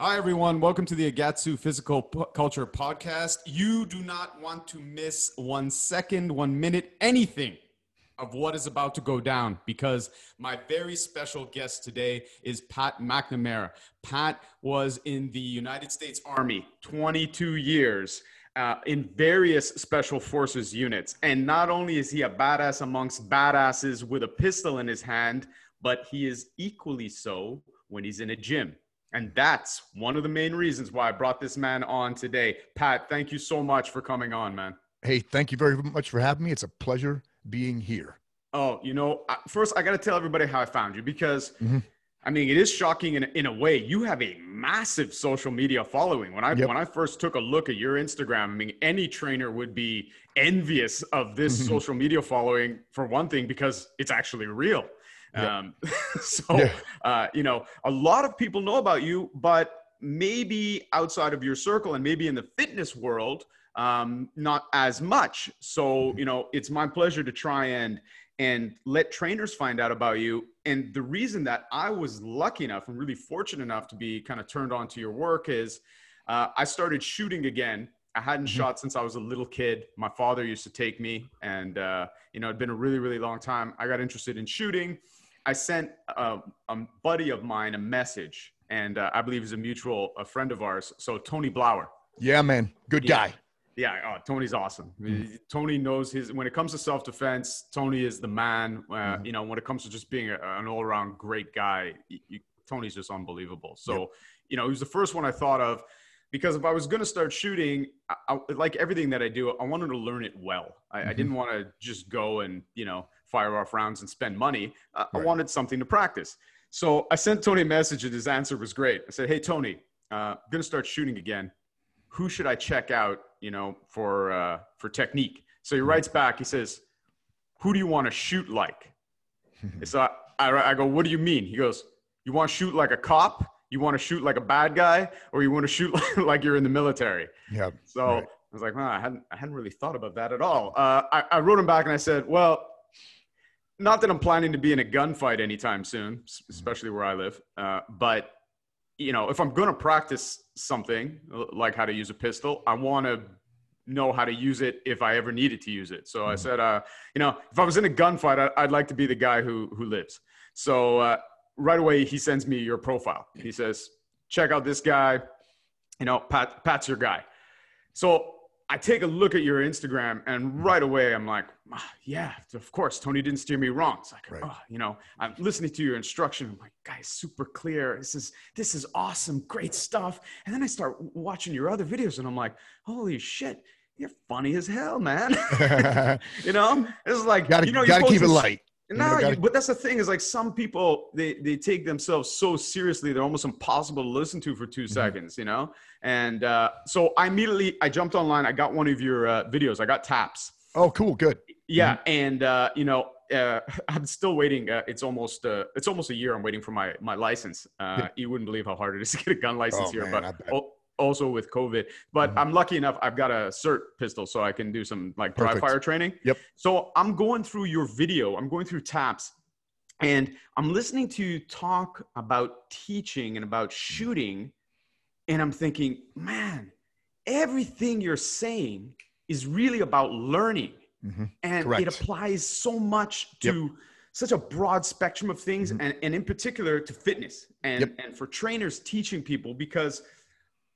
Hi, everyone. Welcome to the Agatsu Physical P- Culture Podcast. You do not want to miss one second, one minute, anything of what is about to go down because my very special guest today is Pat McNamara. Pat was in the United States Army 22 years. Uh, in various special forces units. And not only is he a badass amongst badasses with a pistol in his hand, but he is equally so when he's in a gym. And that's one of the main reasons why I brought this man on today. Pat, thank you so much for coming on, man. Hey, thank you very much for having me. It's a pleasure being here. Oh, you know, first I got to tell everybody how I found you because mm-hmm. I mean, it is shocking in, in a way. You have a massive social media following. When I yep. when I first took a look at your Instagram, I mean, any trainer would be envious of this mm-hmm. social media following for one thing because it's actually real. Yep. Um, so, yeah. uh, you know, a lot of people know about you, but maybe outside of your circle and maybe in the fitness world, um, not as much. So, you know, it's my pleasure to try and and let trainers find out about you. And the reason that I was lucky enough and really fortunate enough to be kind of turned on to your work is uh, I started shooting again. I hadn't mm-hmm. shot since I was a little kid. My father used to take me, and uh, you know, it'd been a really, really long time. I got interested in shooting. I sent a, a buddy of mine a message, and uh, I believe he's a mutual a friend of ours. So Tony Blauer. Yeah, man, good yeah. guy. Yeah, oh, Tony's awesome. Mm. Tony knows his when it comes to self defense. Tony is the man. Uh, mm. You know, when it comes to just being a, an all around great guy, you, you, Tony's just unbelievable. So, yep. you know, he was the first one I thought of because if I was going to start shooting, I, I, like everything that I do, I wanted to learn it well. I, mm-hmm. I didn't want to just go and you know fire off rounds and spend money. Uh, right. I wanted something to practice. So I sent Tony a message, and his answer was great. I said, "Hey Tony, uh, I'm going to start shooting again. Who should I check out you know, for uh, for technique. So he writes back. He says, "Who do you want to shoot like?" so I, I, I go, "What do you mean?" He goes, "You want to shoot like a cop? You want to shoot like a bad guy, or you want to shoot like, like you're in the military?" Yeah. So right. I was like, "Man, I hadn't I hadn't really thought about that at all." Uh, I, I wrote him back and I said, "Well." Not that I'm planning to be in a gunfight anytime soon, especially where I live. Uh, but you know, if I'm going to practice something like how to use a pistol, I want to know how to use it if I ever needed to use it. So I mm-hmm. said, uh, you know, if I was in a gunfight, I, would like to be the guy who who lives. So uh, right away, he sends me your profile. He says, check out this guy. You know, Pat, Pat's your guy. So I take a look at your Instagram and right away I'm like, ah, yeah, of course, Tony didn't steer me wrong. It's like, right. oh, you know, I'm listening to your instruction. I'm like, guys, super clear. This is this is awesome, great stuff. And then I start watching your other videos and I'm like, holy shit, you're funny as hell, man. you know, it's like gotta, you know, gotta keep it light. No, gotta... but that's the thing is like some people they they take themselves so seriously they're almost impossible to listen to for 2 mm-hmm. seconds, you know. And uh, so I immediately I jumped online. I got one of your uh, videos. I got TAPS. Oh, cool, good. Yeah, mm-hmm. and uh, you know uh, I'm still waiting. Uh, it's almost uh, it's almost a year. I'm waiting for my my license. Uh, yeah. You wouldn't believe how hard it is to get a gun license oh, here, man, but also with COVID. But mm-hmm. I'm lucky enough, I've got a SIRT pistol, so I can do some like dry fire training. Yep. So I'm going through your video, I'm going through TAPS, and I'm listening to you talk about teaching and about shooting. And I'm thinking, man, everything you're saying is really about learning. Mm-hmm. And Correct. it applies so much to yep. such a broad spectrum of things, mm-hmm. and, and in particular to fitness and, yep. and for trainers teaching people because –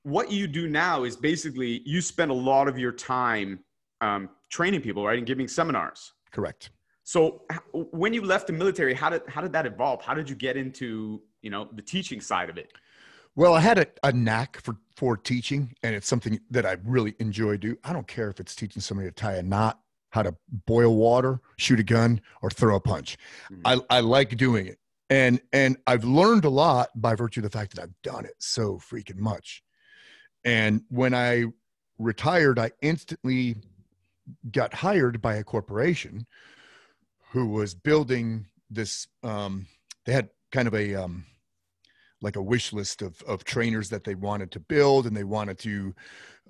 what you do now is basically you spend a lot of your time um, training people, right, and giving seminars. Correct. So when you left the military, how did how did that evolve? How did you get into you know the teaching side of it? Well, I had a, a knack for for teaching, and it's something that I really enjoy do. I don't care if it's teaching somebody to tie a knot, how to boil water, shoot a gun, or throw a punch. Mm-hmm. I, I like doing it, and and I've learned a lot by virtue of the fact that I've done it so freaking much. And when I retired, I instantly got hired by a corporation who was building this. Um, they had kind of a um, like a wish list of, of trainers that they wanted to build, and they wanted to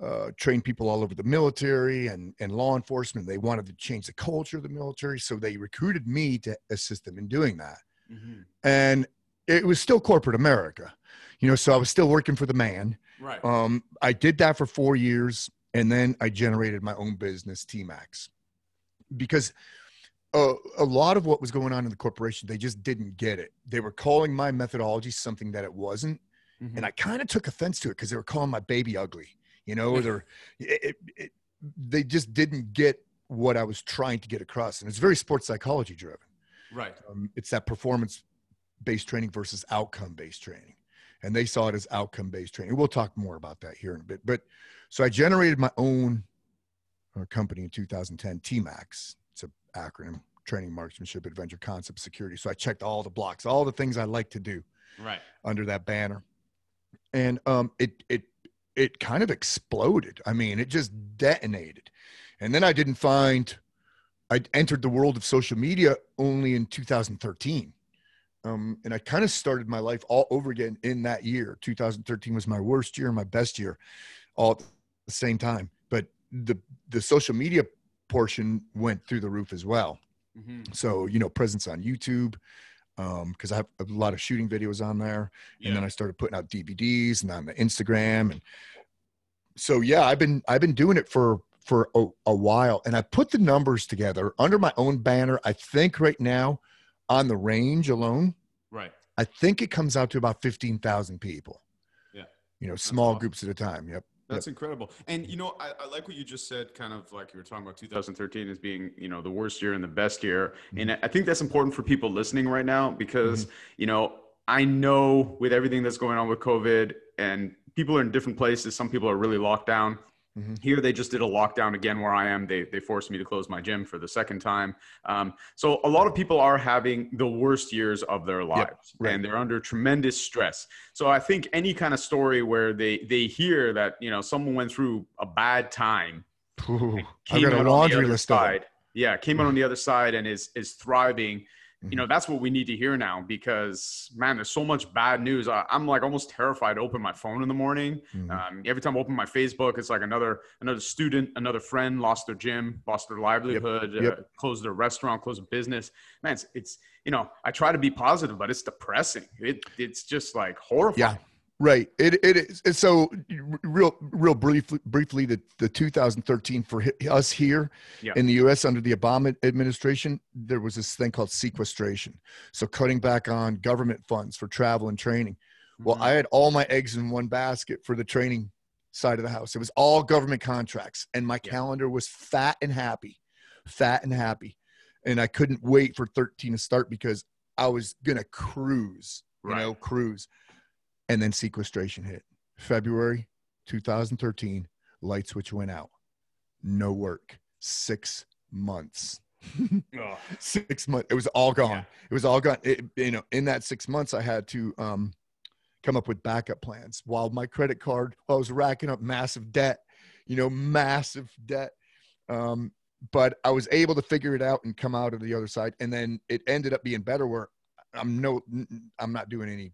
uh, train people all over the military and, and law enforcement. They wanted to change the culture of the military, so they recruited me to assist them in doing that. Mm-hmm. And it was still corporate America You know, so I was still working for the man. Right. Um, I did that for four years, and then I generated my own business, TMACS, because uh, a lot of what was going on in the corporation, they just didn't get it. They were calling my methodology something that it wasn't, mm-hmm. and I kind of took offense to it because they were calling my baby ugly. You know, they're it, it, they just didn't get what I was trying to get across, and it's very sports psychology driven. Right. Um, it's that performance based training versus outcome based training and they saw it as outcome based training. We'll talk more about that here in a bit. But so I generated my own uh, company in 2010, TMACS. It's an acronym: Training, Marksmanship, Adventure, Concept, Security. So I checked all the blocks, all the things I like to do, right, under that banner, and um, it it it kind of exploded. I mean, it just detonated, and then I didn't find. I entered the world of social media only in 2013 um, and I kind of started my life all over again in that year. 2013 was my worst year, my best year, all at the same time. But the the social media portion went through the roof as well. Mm-hmm. So you know, presence on YouTube because um, I have a lot of shooting videos on there, yeah. and then I started putting out DVDs and on the Instagram, and so yeah, I've been I've been doing it for for a, a while, and I put the numbers together under my own banner. I think right now on the range alone, right? I think it comes out to about fifteen thousand people. Yeah, you know, small awesome. groups at a time. Yep. That's incredible. And you know, I, I, like what you just said, kind of like you were talking about 2013 as being, you know, the worst year and the best year. Mm-hmm. And I think that's important for people listening right now because, mm-hmm. you know, I know with everything that's going on with COVID and people are in different places, some people are really locked down. Mm-hmm. Here, they just did a lockdown again where I am. They, they forced me to close my gym for the second time. Um, so, a lot of people are having the worst years of their lives yep, right. and they're under tremendous stress. So, I think any kind of story where they, they hear that, you know, someone went through a bad time, Ooh, I've got a laundry list side, Yeah, came out on the other side and is, is thriving you know that's what we need to hear now because man there's so much bad news. I, am like almost terrified to open my phone in the morning. Mm-hmm. um, every time i open my facebook it's like another another student another friend lost their gym lost their livelihood yep. Yep. Uh, closed their restaurant closed a business. Man it's, it's, you know i try to be positive but it's depressing. It, it's just like horrifying. Yeah Right. It it is. So real real briefly briefly the, the 2013 for us here yeah. in the US under the Obama administration there was this thing called sequestration. So cutting back on government funds for travel and training. Mm-hmm. Well, I had all my eggs in one basket for the training side of the house. It was all government contracts and my yeah. calendar was fat and happy. Fat and happy. And I couldn't wait for 13 to start because I was going to cruise, you right. know, cruise and then sequestration hit. February 2013, light switch went out. No work. Six months. oh. Six months. It was all gone. Yeah. It was all gone. It, you know, in that six months, I had to um, come up with backup plans. While my credit card, I was racking up massive debt. You know, massive debt. Um, but I was able to figure it out and come out of the other side. And then it ended up being better where I'm no, I'm not doing any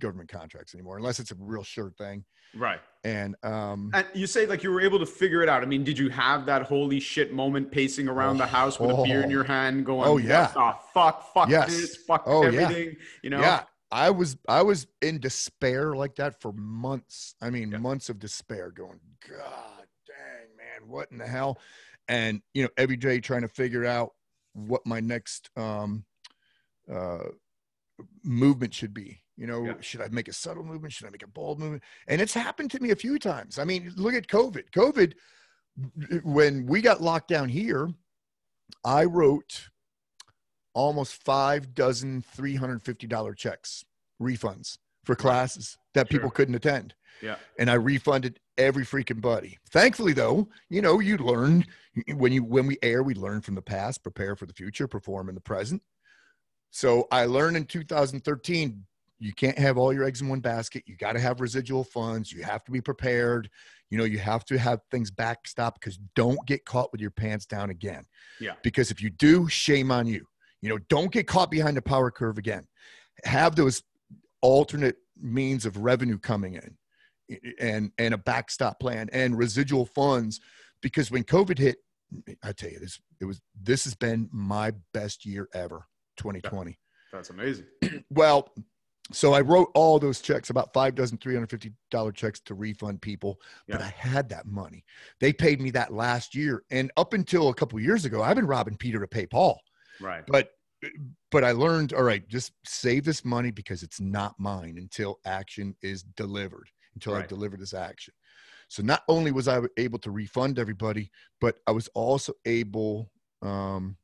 government contracts anymore unless it's a real sure thing. Right. And um and you say like you were able to figure it out. I mean, did you have that holy shit moment pacing around oh, the house with oh, a beer in oh. your hand going, Oh yeah. Oh, fuck, fuck yes. this, fuck oh, everything. Yeah. You know? Yeah. I was I was in despair like that for months. I mean, yeah. months of despair going, God dang, man, what in the hell? And you know, every day trying to figure out what my next um uh movement should be you know, yeah. should I make a subtle movement? Should I make a bold movement? And it's happened to me a few times. I mean, look at COVID. COVID, when we got locked down here, I wrote almost five dozen $350 checks, refunds for classes that people couldn't attend. Yeah. And I refunded every freaking buddy. Thankfully though, you know, you learn when you when we air, we learn from the past, prepare for the future, perform in the present. So I learned in 2013 you can't have all your eggs in one basket. You got to have residual funds. You have to be prepared. You know, you have to have things backstop because don't get caught with your pants down again. Yeah. Because if you do, shame on you. You know, don't get caught behind the power curve again. Have those alternate means of revenue coming in and and a backstop plan and residual funds because when covid hit i tell you this it was this has been my best year ever 2020 that's amazing well so I wrote all those checks, about five dozen $350 checks to refund people, yeah. but I had that money. They paid me that last year. And up until a couple years ago, I've been robbing Peter to pay Paul. Right. But but I learned, all right, just save this money because it's not mine until action is delivered, until right. I deliver this action. So not only was I able to refund everybody, but I was also able um,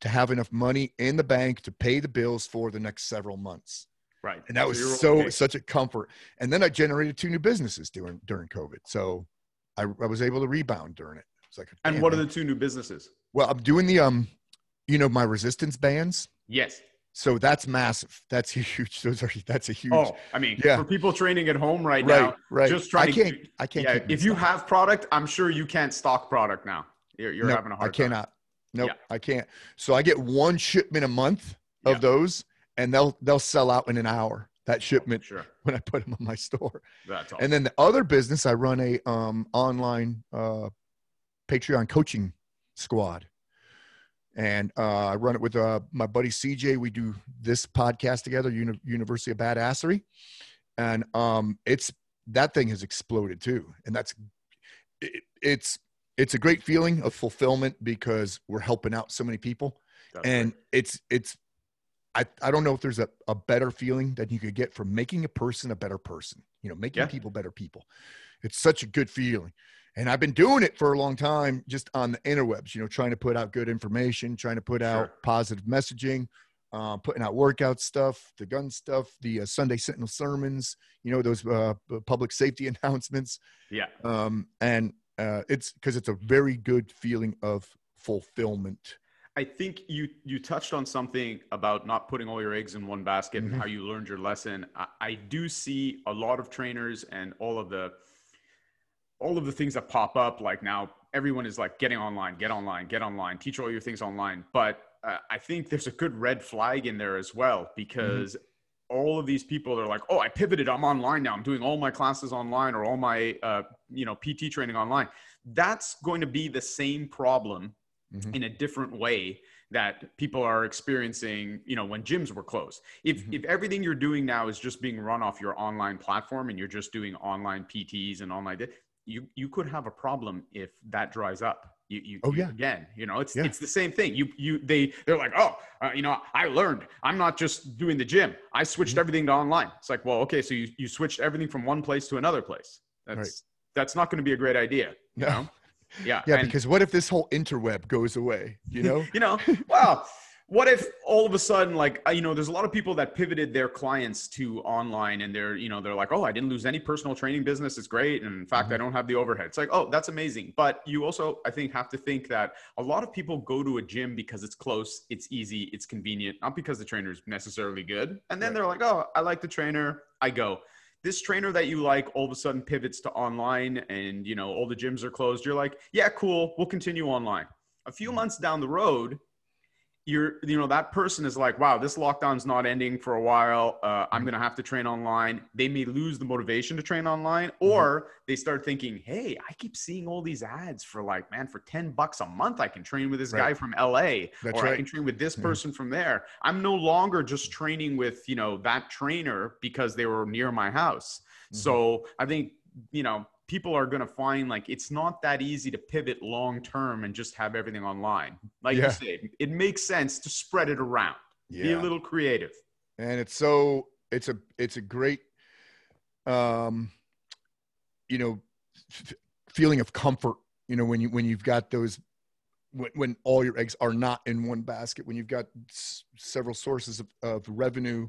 to have enough money in the bank to pay the bills for the next several months. Right. And that so was so okay. such a comfort. And then I generated two new businesses during during COVID. So I, I was able to rebound during it. It's like And what man. are the two new businesses? Well, I'm doing the um you know my resistance bands. Yes. So that's massive. That's huge. Those are that's a huge. Oh, I mean, yeah. for people training at home right, right now, right. just trying. I can't. To, I can't. Yeah, if you have product, I'm sure you can't stock product now. You're, you're having a hard. I cannot. No, nope, yeah. I can't. So I get one shipment a month of yeah. those, and they'll they'll sell out in an hour. That shipment sure. when I put them on my store. That's awesome. And then the other business, I run a um, online uh, Patreon coaching squad and uh, I run it with uh, my buddy CJ. We do this podcast together, Uni- University of Badassery, and um, it's that thing has exploded too, and that's it, it's it's a great feeling of fulfillment because we're helping out so many people, that's and right. it's it's I, I don't know if there's a, a better feeling that you could get from making a person a better person, you know, making yeah. people better people. It's such a good feeling and I've been doing it for a long time just on the interwebs, you know, trying to put out good information, trying to put out positive messaging, uh, putting out workout stuff, the gun stuff, the uh, Sunday Sentinel sermons, you know, those uh, public safety announcements. Yeah. Um, and uh, it's because it's a very good feeling of fulfillment. I think you you touched on something about not putting all your eggs in one basket mm-hmm. and how you learned your lesson. I, I do see a lot of trainers and all of the all of the things that pop up like now everyone is like getting online get online get online teach all your things online but uh, i think there's a good red flag in there as well because mm-hmm. all of these people are like oh i pivoted i'm online now i'm doing all my classes online or all my uh, you know pt training online that's going to be the same problem mm-hmm. in a different way that people are experiencing you know when gyms were closed if mm-hmm. if everything you're doing now is just being run off your online platform and you're just doing online pts and online you you could have a problem if that dries up. You, you, oh yeah again you know it's yeah. it's the same thing you you they they're like oh uh, you know i learned i'm not just doing the gym i switched mm-hmm. everything to online it's like well okay so you, you switched everything from one place to another place that's right. that's not going to be a great idea you no. know yeah yeah and, because what if this whole interweb goes away you know? You know well what if all of a sudden like uh, you know there's a lot of people that pivoted their clients to online and they're you know they're like oh i didn't lose any personal training business. It's great. And in fact mm-hmm. i don't have the overhead. It's like oh that's amazing. But you also i think have to think that a lot of people go to a gym because it's close it's easy it's convenient not because the trainer is necessarily good. And then right. they're like oh i like the trainer. I go this trainer that you like all of a sudden pivots to online and you know all the gyms are closed you're like yeah cool we'll continue online a few mm-hmm. months down the road you're you know that person is like wow this lockdown's not ending for a while uh, i'm gonna have to train online they may lose the motivation to train online mm-hmm. or mm-hmm. they start thinking hey i keep seeing all these ads for like man for 10 bucks a month i can train with this right. guy from la That's or right. i can train with this person mm-hmm. from there i'm no longer just training with you know that trainer because they were near my house mm-hmm. so i think you know people are going to find like it's not that easy to pivot long term and just have everything online. Like yeah. you say, it makes sense to spread it around. Yeah. Be a little creative. And it's so it's a it's a great um you know f- feeling of comfort, you know, when you when you've got those when, when all your eggs are not in one basket, when you've got s- several sources of, of revenue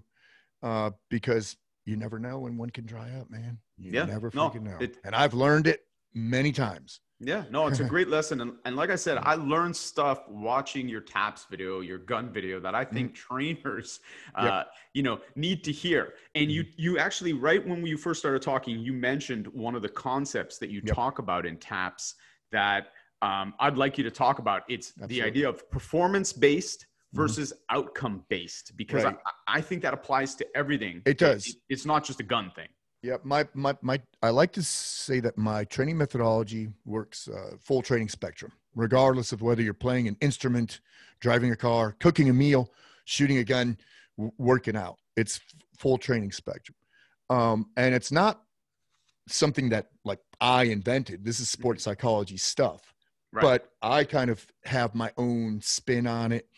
uh because you never know when one can dry up, man. You yeah, never freaking no, know. It, and I've learned it many times. Yeah, no, it's a great lesson. And, and like I said, I learned stuff watching your TAPS video, your gun video that I think mm-hmm. trainers, uh, yep. you know, need to hear. And mm-hmm. you, you actually, right when you first started talking, you mentioned one of the concepts that you yep. talk about in TAPS that um, I'd like you to talk about. It's Absolutely. the idea of performance based. Versus mm-hmm. outcome based because right. I, I, think that applies to everything. It does. It, it's not just a gun thing. Yeah, my, my my I like to say that my training methodology works uh, full training spectrum, regardless of whether you're playing an instrument, driving a car, cooking a meal, shooting a gun, w- working out. It's full training spectrum. Um, and it's not something that like I invented. This is sports psychology stuff. Right. But I kind of have my own spin on it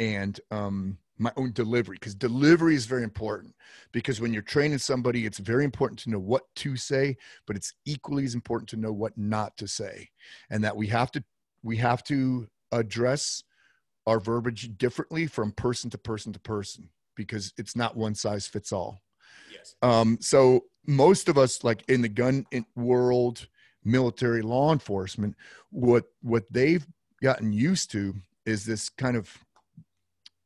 and um, my own delivery because delivery is very important. Because when you're training somebody, it's very important to know what to say, but it's equally as important to know what not to say, and that we have to we have to address our verbiage differently from person to person to person because it's not one size fits all. Yes. Um, so most of us, like in the gun world, military, law enforcement, what what they've gotten used to is this kind of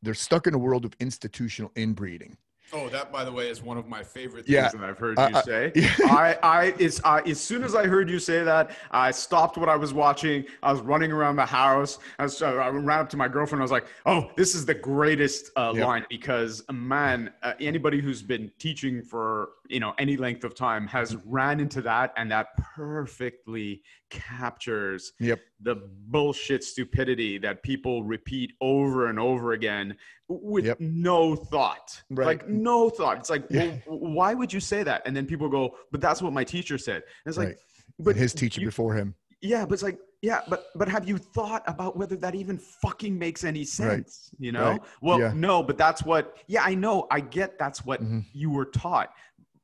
they're stuck in a world of institutional inbreeding Oh, that by the way is one of my favorite things yeah. that I've heard you uh, say. Yeah. I, I, uh, as soon as I heard you say that, I stopped what I was watching. I was running around the house. I, was, uh, I ran up to my girlfriend. I was like, "Oh, this is the greatest uh, yep. line because, man, uh, anybody who's been teaching for you know any length of time has ran into that, and that perfectly captures yep. The bullshit stupidity that people repeat over and over again with yep. no thought right. like no thought it's like yeah. well, why would you say that and then people go but that's what my teacher said and it's like right. but and his teacher you, before him yeah but it's like yeah but but have you thought about whether that even fucking makes any sense right. you know well yeah. no but that's what yeah i know i get that's what mm-hmm. you were taught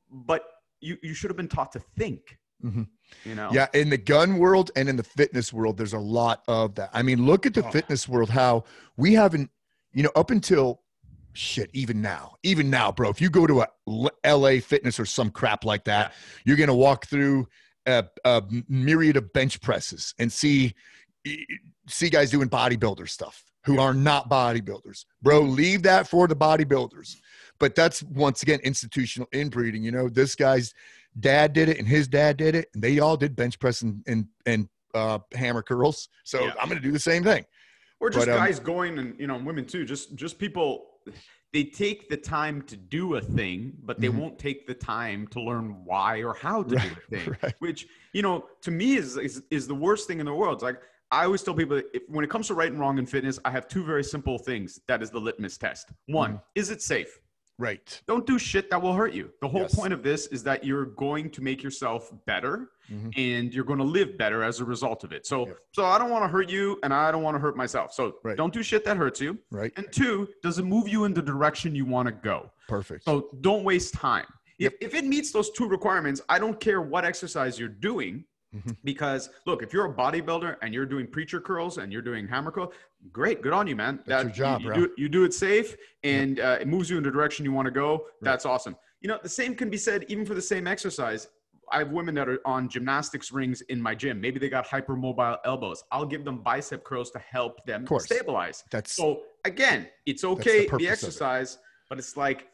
but you you should have been taught to think mm-hmm. You know? Yeah, in the gun world and in the fitness world, there's a lot of that. I mean, look at the oh. fitness world, how we haven't, you know, up until shit, even now, even now, bro, if you go to a LA fitness or some crap like that, yeah. you're to walk through a, a myriad of bench presses and see, see guys doing bodybuilder stuff who are not bodybuilders. Bro, leave that for the bodybuilders. But that's once again institutional inbreeding. You know, this guy's dad did it and his dad did it, and they all did bench press and and, and uh, hammer curls. So yeah. I'm going to do the same thing. Or just but, um, guys going and you know women too. Just just people. They take the time to do a thing, but they mm-hmm. won't take the time to learn why or how to right, do a thing. Right. Which you know, to me, is, is is the worst thing in the world. It's like I always tell people if, when it comes to right and wrong in fitness, I have two very simple things. That is the litmus test. One, mm. is it safe? Right. Don't do shit that will hurt you. The whole yes. point of this is that you're going to make yourself better mm-hmm. and you're going to live better as a result of it. So yep. so I don't want to hurt you and I don't want to hurt myself. So right. don't do shit that hurts you. Right. And two, does it move you in the direction you want to go? Perfect. So don't waste time. Yep. If, if it meets those two requirements, I don't care what exercise you're doing Mm-hmm. Because look, if you're a bodybuilder and you're doing preacher curls and you're doing hammer curl, great, good on you, man. That's that, your job, you, you do, you do it safe and uh, it moves you in the direction you want to go. Right. That's awesome. You know, the same can be said even for the same exercise. I have women that are on gymnastics rings in my gym. Maybe they got hypermobile elbows. I'll give them bicep curls to help them stabilize. That's so again, it's okay the, the exercise, but it's like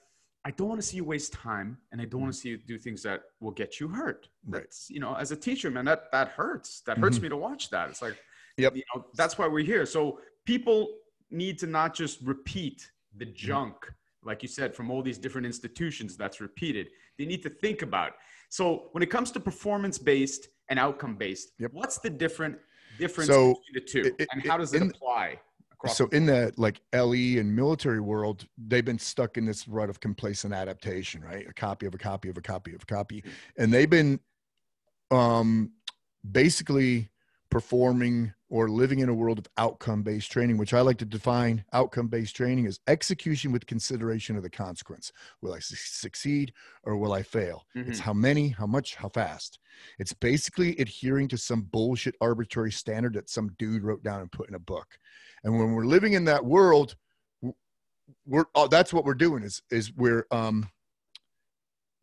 I don't want to see you waste time and I don't want to mm. see you do things that will get you hurt. That's, you know, as a teacher, man, that, that hurts. That hurts mm-hmm. me to watch that. It's like, yep. you know, that's why we're here. So people need to not just repeat the mm. junk, mm-hmm. like you said, from all these different institutions that's repeated. They need to think about. So when it comes to performance based and outcome based, yep. what's the different difference so between the two it, and how does it, it apply? so in the like LE and military world, they've been stuck in this rut of complacent adaptation, right? A copy of a copy of a copy of a copy, and they've been um, basically performing or living in a world of outcome based training, which I like to define outcome based training as execution with consideration of the consequence. Will I su- succeed or will I fail? Mm-hmm. It's how many, how much, how fast. It's basically adhering to some bullshit arbitrary standard that some dude wrote down and put in a book. And when we're living in that world, we're oh, that's what we're doing is is we're um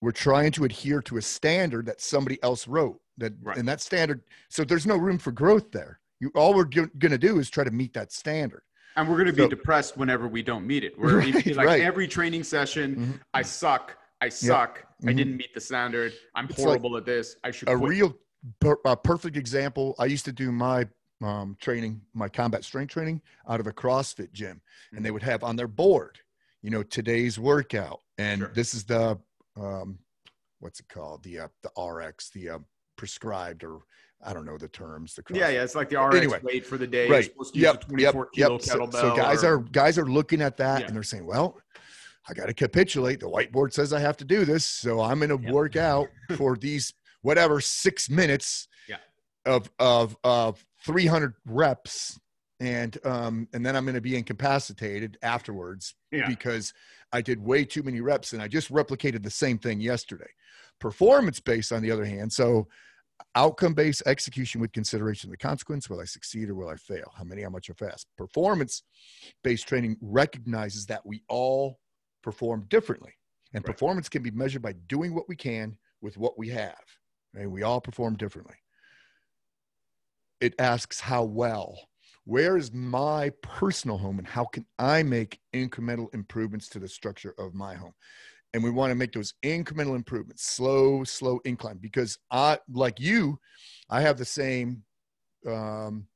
we're trying to adhere to a standard that somebody else wrote that right. and that standard so there's no room for growth there you all we're g- going to do is try to meet that standard and we're going to be so, depressed whenever we don't meet it we're right, like right. every training session mm-hmm. i suck i suck yep. mm-hmm. i didn't meet the standard i'm it's horrible like at this i should a quit. real per, a perfect example i used to do my um, training, my combat strength training out of a CrossFit gym, mm-hmm. and they mm-hmm. would have on their board, you know, today's workout, and sure. this is the um, what's it called, the uh, the RX, the uh, prescribed or I don't know the terms. The yeah, yeah, it's like the RX anyway, weight for the day. Right. Yep. Yep. yep. So, so, guys or, are guys are looking at that yeah. and they're saying, well, I got to capitulate. The whiteboard says I have to do this. So I'm going to yep. work out for these, whatever, six minutes yeah. of, of, of 300 reps. And, um, and then I'm going to be incapacitated afterwards yeah. because I did way too many reps and I just replicated the same thing yesterday. Performance based, on the other hand, so outcome based execution with consideration of the consequence. Will i succeed or will i fail? How many? How much? Or fast? Performance based training recognizes that we all perform differently and right. performance can be measured by doing what we can with what we have and we all perform differently. It asks how well. Where is my personal home and how can i make incremental improvements to the structure of my home and we want to make those incremental improvements slow slow incline because i like you i have the same um,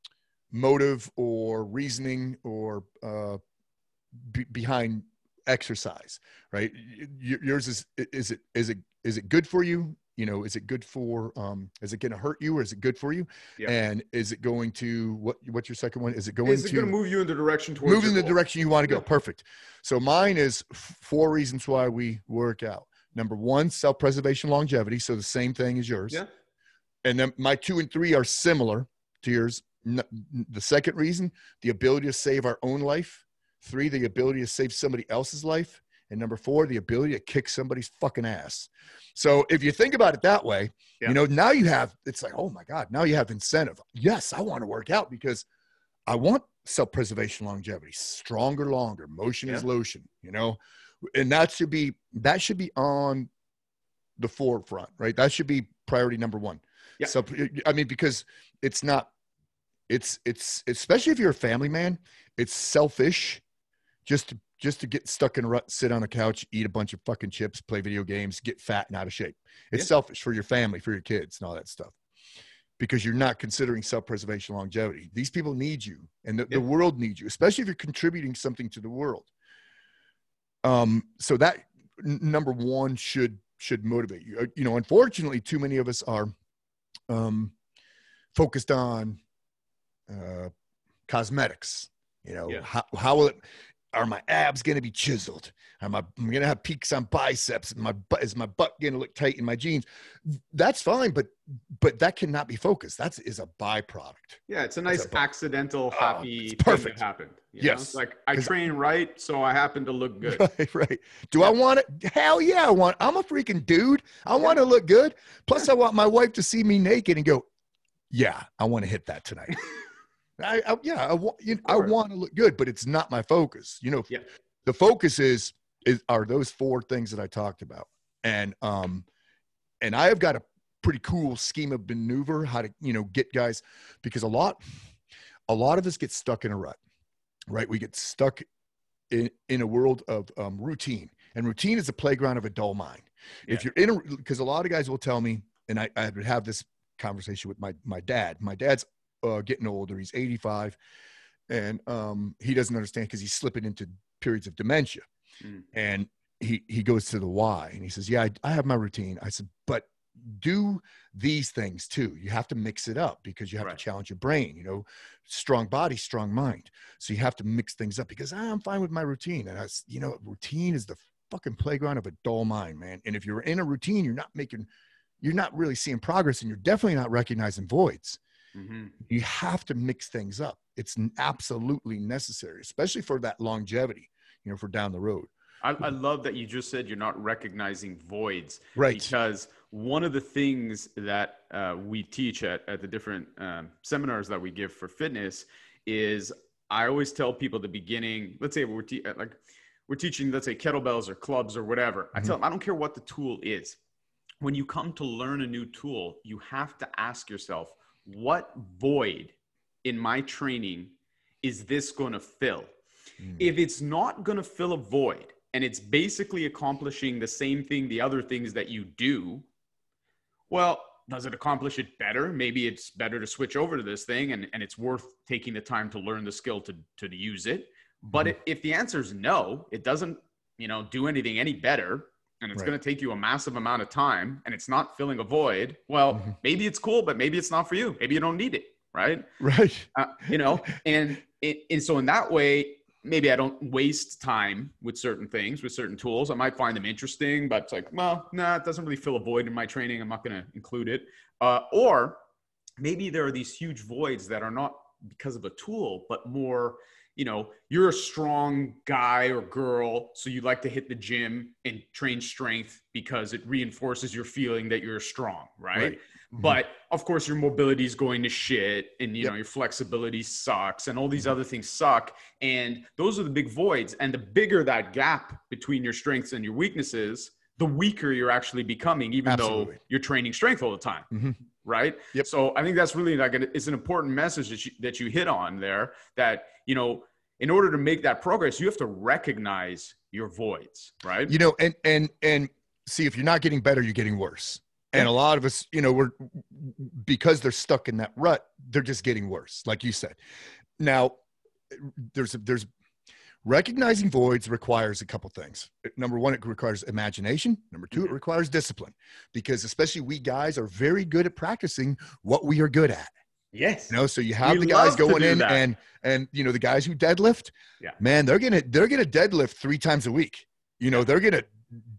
motive or reasoning or uh, be- behind exercise right? Yours is is it is it is it good for you you know is it good for um is it going to hurt you or is it good for you? Yeah. and is it going to what what's your second one? Is it going is it to move you in the direction towards move in the direction you want to go perfect. So mine is four reasons why we work out. Number one self-preservation longevity. So the same thing as yours. Yeah. And then my two and three are similar to yours. The second reason the ability to save our own life. Three the ability to save somebody else's life and number four the ability to kick somebody's fucking ass so if you think about it that way, yeah. you know, now you have, it's like, oh my God, now you have incentive. Yes, I want to work out because I want self preservation longevity, stronger, longer. Motion yeah. is lotion, you know, and that should be, that should be on the forefront, right? That should be priority number one. Yeah. So, I mean, because it's not, it's, it's, especially if you're a family man, it's selfish just to just to get stuck in a rut, sit on a couch, eat a bunch of fucking chips, play video games, get fat and out of shape. It's yeah. selfish for your family, for your kids, and all that stuff. Because you're not considering self-preservation longevity. These people need you, and the, yeah. the world needs you, especially if you're contributing something to the world. Um, so that n- number one should should motivate you. Uh, you know, unfortunately, too many of us are um, focused on uh, cosmetics. You know, yeah. how, how will it? Are my abs going to be chiseled? Am I, am going to have peaks on biceps? My butt is my butt going to look tight in my jeans? That's fine, but but that cannot be focused. That is a byproduct. Yeah, it's a nice a accidental oh, happy perfect. thing that happened. yes, know? like I train right, so I happen to look good. Right, right. Do yeah. I want it? Hell yeah, I want. I'm a freaking dude. I yeah. want to look good. Plus, I want my wife to see me naked and go, "Yeah, I want to hit that tonight." I, I yeah, I want you know, I want to look good, but it's not my focus. You know, yeah. the focus is is are those four things that I talked about, and um, and I have got a pretty cool scheme of maneuver how to you know get guys because a lot a lot of us get stuck in a rut, right? We get stuck in in a world of um, routine, and routine is a playground of a dull mind. Yeah. If you're in a because a lot of guys will tell me, and I, I would have this conversation with my my dad. My dad's uh, getting older. He's 85, and um, he doesn't understand because he's slipping into periods of dementia. Mm. And he he goes to the why, and he says, "Yeah, I, I have my routine." I said, "But do these things too. You have to mix it up because you have right. to challenge your brain. You know, strong body, strong mind. So you have to mix things up because ah, I'm fine with my routine. And I, you know, routine is the fucking playground of a dull mind, man. And if you're in a routine, you're not making, you're not really seeing progress, and you're definitely not recognizing voids. Mm-hmm. You have to mix things up. It's absolutely necessary, especially for that longevity, you know, for down the road. I, I, love that you just said you're not recognizing voids. Right. Because one of the things that uh, we teach at, at the different um, seminars that we give for fitness is I always tell people at the beginning, let's say we're te- like, we're teaching, let's say kettlebells or clubs or whatever. Mm-hmm. I tell them, I don't care what the tool is. When you come to learn a new tool, you have to ask yourself, what void in my training is this going to fill? Mm. If it's not going to fill a void and it's basically accomplishing the same thing, the other things that you do, well, does it accomplish it better? Maybe it's better to switch over to this thing and, and it's worth taking the time to learn the skill to, to use it. But mm. if the answer is no, it doesn't, you know, do anything any better, and it's right. going to take you a massive amount of time and it's not filling a void well mm-hmm. maybe it's cool but maybe it's not for you maybe you don't need it right right uh, you know and, and so in that way maybe I don't waste time with certain things, with certain tools. I might find them interesting, but it's like, well, nah, it doesn't really fill a void in my training. I'm not going to include it. Uh, or maybe there are these huge voids that are not because of a tool, but more, you know, you're a strong guy or girl, so you like to hit the gym and train strength because it reinforces your feeling that you're strong, right? right. Mm-hmm. But of course, your mobility is going to shit, and you yep. know your flexibility sucks, and all these mm-hmm. other things suck. And those are the big voids. And the bigger that gap between your strengths and your weaknesses, the weaker you're actually becoming, even Absolutely. though you're training strength all the time. Mm-hmm. Right. Yep. So I think that's really like a, it's an important message that you, that you hit on there. That you know, in order to make that progress, you have to recognize your voids. Right. You know, and and and see if you're not getting better, you're getting worse and a lot of us you know we're because they're stuck in that rut they're just getting worse like you said now there's there's recognizing voids requires a couple things number one it requires imagination number 2 it mm-hmm. requires discipline because especially we guys are very good at practicing what we are good at yes you know so you have we the guys going in that. and and you know the guys who deadlift yeah man they're gonna they're gonna deadlift three times a week you know they're gonna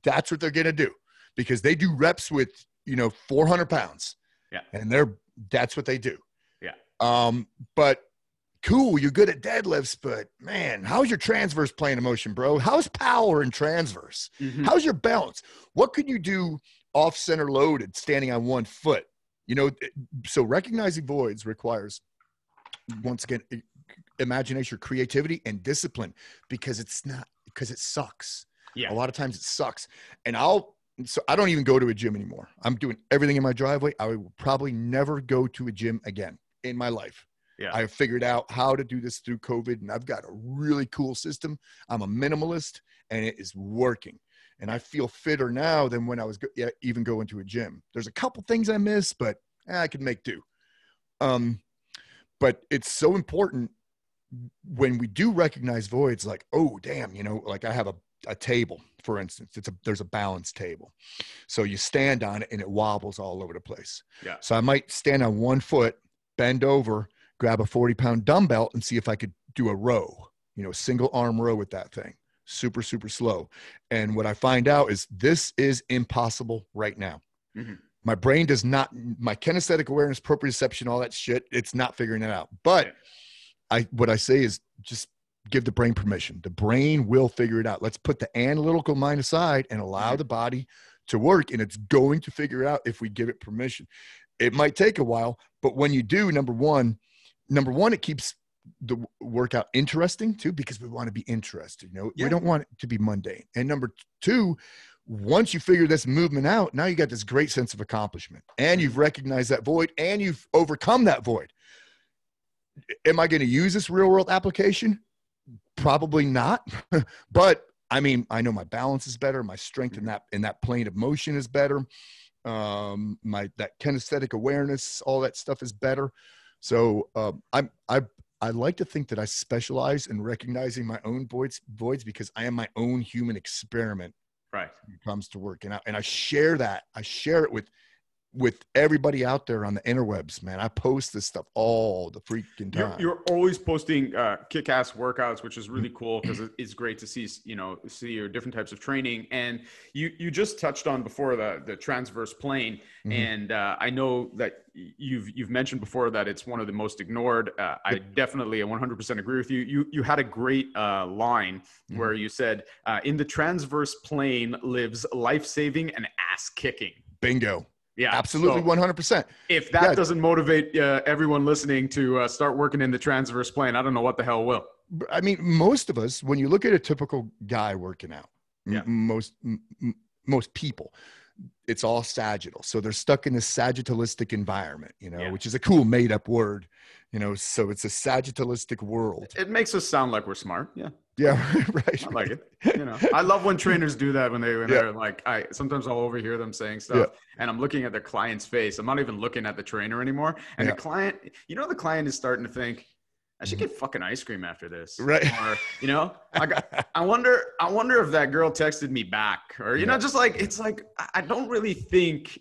that's what they're gonna do because they do reps with you know, 400 pounds. Yeah. And they're, that's what they do. Yeah. Um, but cool, you're good at deadlifts, but man, how's your transverse plane of motion, bro? How's power and transverse? Mm-hmm. How's your balance? What could you do off center loaded standing on one foot? You know, so recognizing voids requires, once again, imagination, creativity, and discipline because it's not, because it sucks. Yeah. A lot of times it sucks. And I'll, so I don't even go to a gym anymore. I'm doing everything in my driveway. I will probably never go to a gym again in my life. Yeah. I have figured out how to do this through COVID and I've got a really cool system. I'm a minimalist and it is working. And I feel fitter now than when I was go- yeah, even going to a gym. There's a couple things I miss, but eh, I can make do. Um, but it's so important when we do recognize voids like, oh, damn, you know, like I have a a table, for instance, it's a there's a balance table. So you stand on it and it wobbles all over the place. Yeah. So I might stand on one foot, bend over, grab a 40 pound dumbbell and see if I could do a row, you know, a single arm row with that thing. Super, super slow. And what I find out is this is impossible right now. Mm-hmm. My brain does not, my kinesthetic awareness, proprioception, all that shit, it's not figuring it out. But I, what I say is just give the brain permission. The brain will figure it out. Let's put the analytical mind aside and allow mm-hmm. the body to work, and it's going to figure it out if we give it permission. It might take a while, but when you do, number one, number one, it keeps the workout interesting too because we want to be interested. You know, yeah. we don't want it to be mundane. And number two, once you figure this movement out, now you got this great sense of accomplishment, and you've mm-hmm. recognized that void, and you've overcome that void. Am I going to use this real world application? Probably not, but I mean, I know my balance is better, my strength in that in that plane of motion is better, um, my that kinesthetic awareness, all that stuff is better. So um, I'm I I like to think that I specialize in recognizing my own voids voids because I am my own human experiment. Right. When it comes to working out, and I share that. I share it with with everybody out there on the interwebs, man. I post this stuff all the freaking time. You're, you're always posting uh, kick-ass workouts, which is really cool because it's great to see, you know, see your different types of training. And you you just touched on before the the transverse plane, mm-hmm. and uh, I know that you've you've mentioned before that it's one of the most ignored. Uh, I definitely 100% agree with you. You you had a great uh, line mm-hmm. where you said, uh, "In the transverse plane lives life-saving and ass-kicking." Bingo. Yeah, absolutely, one hundred percent. If that yeah. doesn't motivate uh, everyone listening to uh, start working in the transverse plane, I don't know what the hell will. I mean, most of us, when you look at a typical guy working out, yeah. m- most m- most people, it's all sagittal. So they're stuck in this sagittalistic environment, you know, yeah. which is a cool made up word, you know. So it's a sagittalistic world. It makes us sound like we're smart. Yeah. Yeah, right. I like it. You know, I love when trainers do that when they when yeah. they're like, I sometimes I'll overhear them saying stuff, yeah. and I'm looking at their client's face. I'm not even looking at the trainer anymore, and yeah. the client, you know, the client is starting to think, I should mm-hmm. get fucking ice cream after this, right? Or you know, I got, I wonder, I wonder if that girl texted me back, or you know, just like it's like I don't really think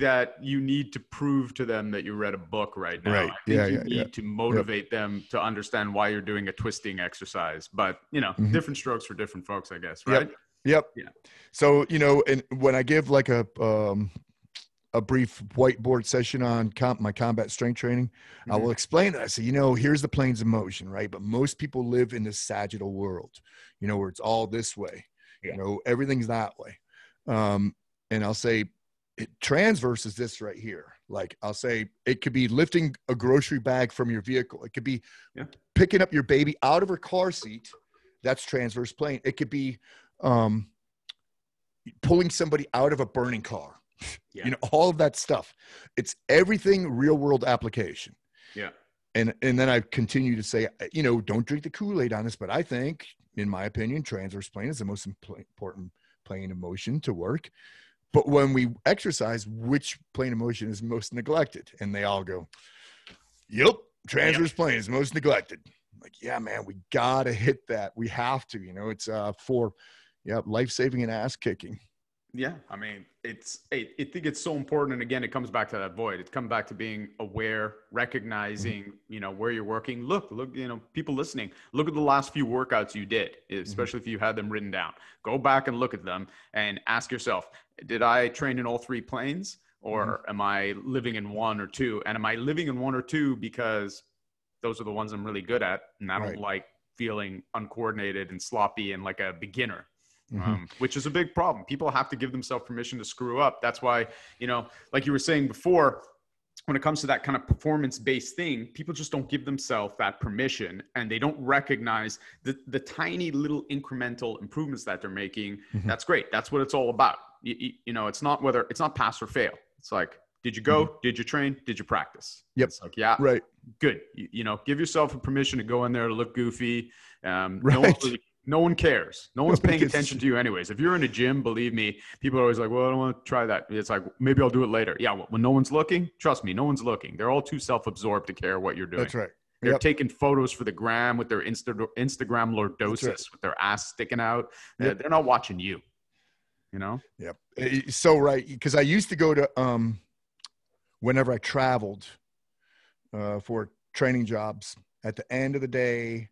that you need to prove to them that you read a book right now. Right. I think yeah, you yeah, need yeah. to motivate yep. them to understand why you're doing a twisting exercise. But you know, mm-hmm. different strokes for different folks, I guess, right? Yep. Yep. Yeah. So, you know, and when I give like a um a brief whiteboard session on comp, my combat strength training, mm-hmm. I will explain that. I say, you know, here's the planes of motion, right? But most people live in this sagittal world, you know, where it's all this way, yeah. you know, everything's that way. Um, and I'll say, it, transverse is this right here. Like I'll say, it could be lifting a grocery bag from your vehicle. It could be yeah. picking up your baby out of her car seat. That's transverse plane. It could be um, pulling somebody out of a burning car yeah. you know all of that stuff it's everything real world application yeah and and then i continue to say you know don't drink the kool-aid on this but i think in my opinion transverse plane is the most important plane of motion to work but when we exercise which plane of motion is most neglected and they all go yep transverse yep. plane is most neglected like yeah man we gotta hit that we have to you know it's uh for yeah life-saving and ass kicking yeah, I mean, it's I, I think it's so important, and again, it comes back to that void. It comes back to being aware, recognizing, mm-hmm. you know, where you're working. Look, look, you know, people listening, look at the last few workouts you did, mm-hmm. especially mm-hmm. if you had them written down. Go back and look at them and ask yourself, did I train in all three planes, or mm-hmm. am I living in one or two? And am I living in one or two because those are the ones I'm really good at, and I don't right. like feeling uncoordinated and sloppy and like a beginner mm-hmm. um, which is a big problem. People have to give themselves permission to screw up. That's why, you know, like you were saying before, when it comes to that kind of performance based thing, people just don't give themselves that permission and they don't recognize the, the tiny little incremental improvements that they're making. Mm-hmm. That's great. That's what it's all about. You, you, know, it's not whether it's not pass or fail. It's like, did you go? Mm-hmm. Did you train? Did you practice? Yep. It's like, yeah. Right. Good. You, you, know, give yourself a permission to go in there to look goofy. Um, right. No really no one cares. No one's paying attention to you, anyways. If you're in a gym, believe me, people are always like, "Well, I don't want to try that." It's like maybe I'll do it later. Yeah, when no one's looking, trust me, no one's looking. They're all too self-absorbed to care what you're doing. That's right. They're yep. taking photos for the gram with their Insta- Instagram lordosis right. with their ass sticking out. Yep. They're not watching you. You know. Yep. Eh, so right, because I used to go to um, whenever I traveled uh, for training jobs. At the end of the day,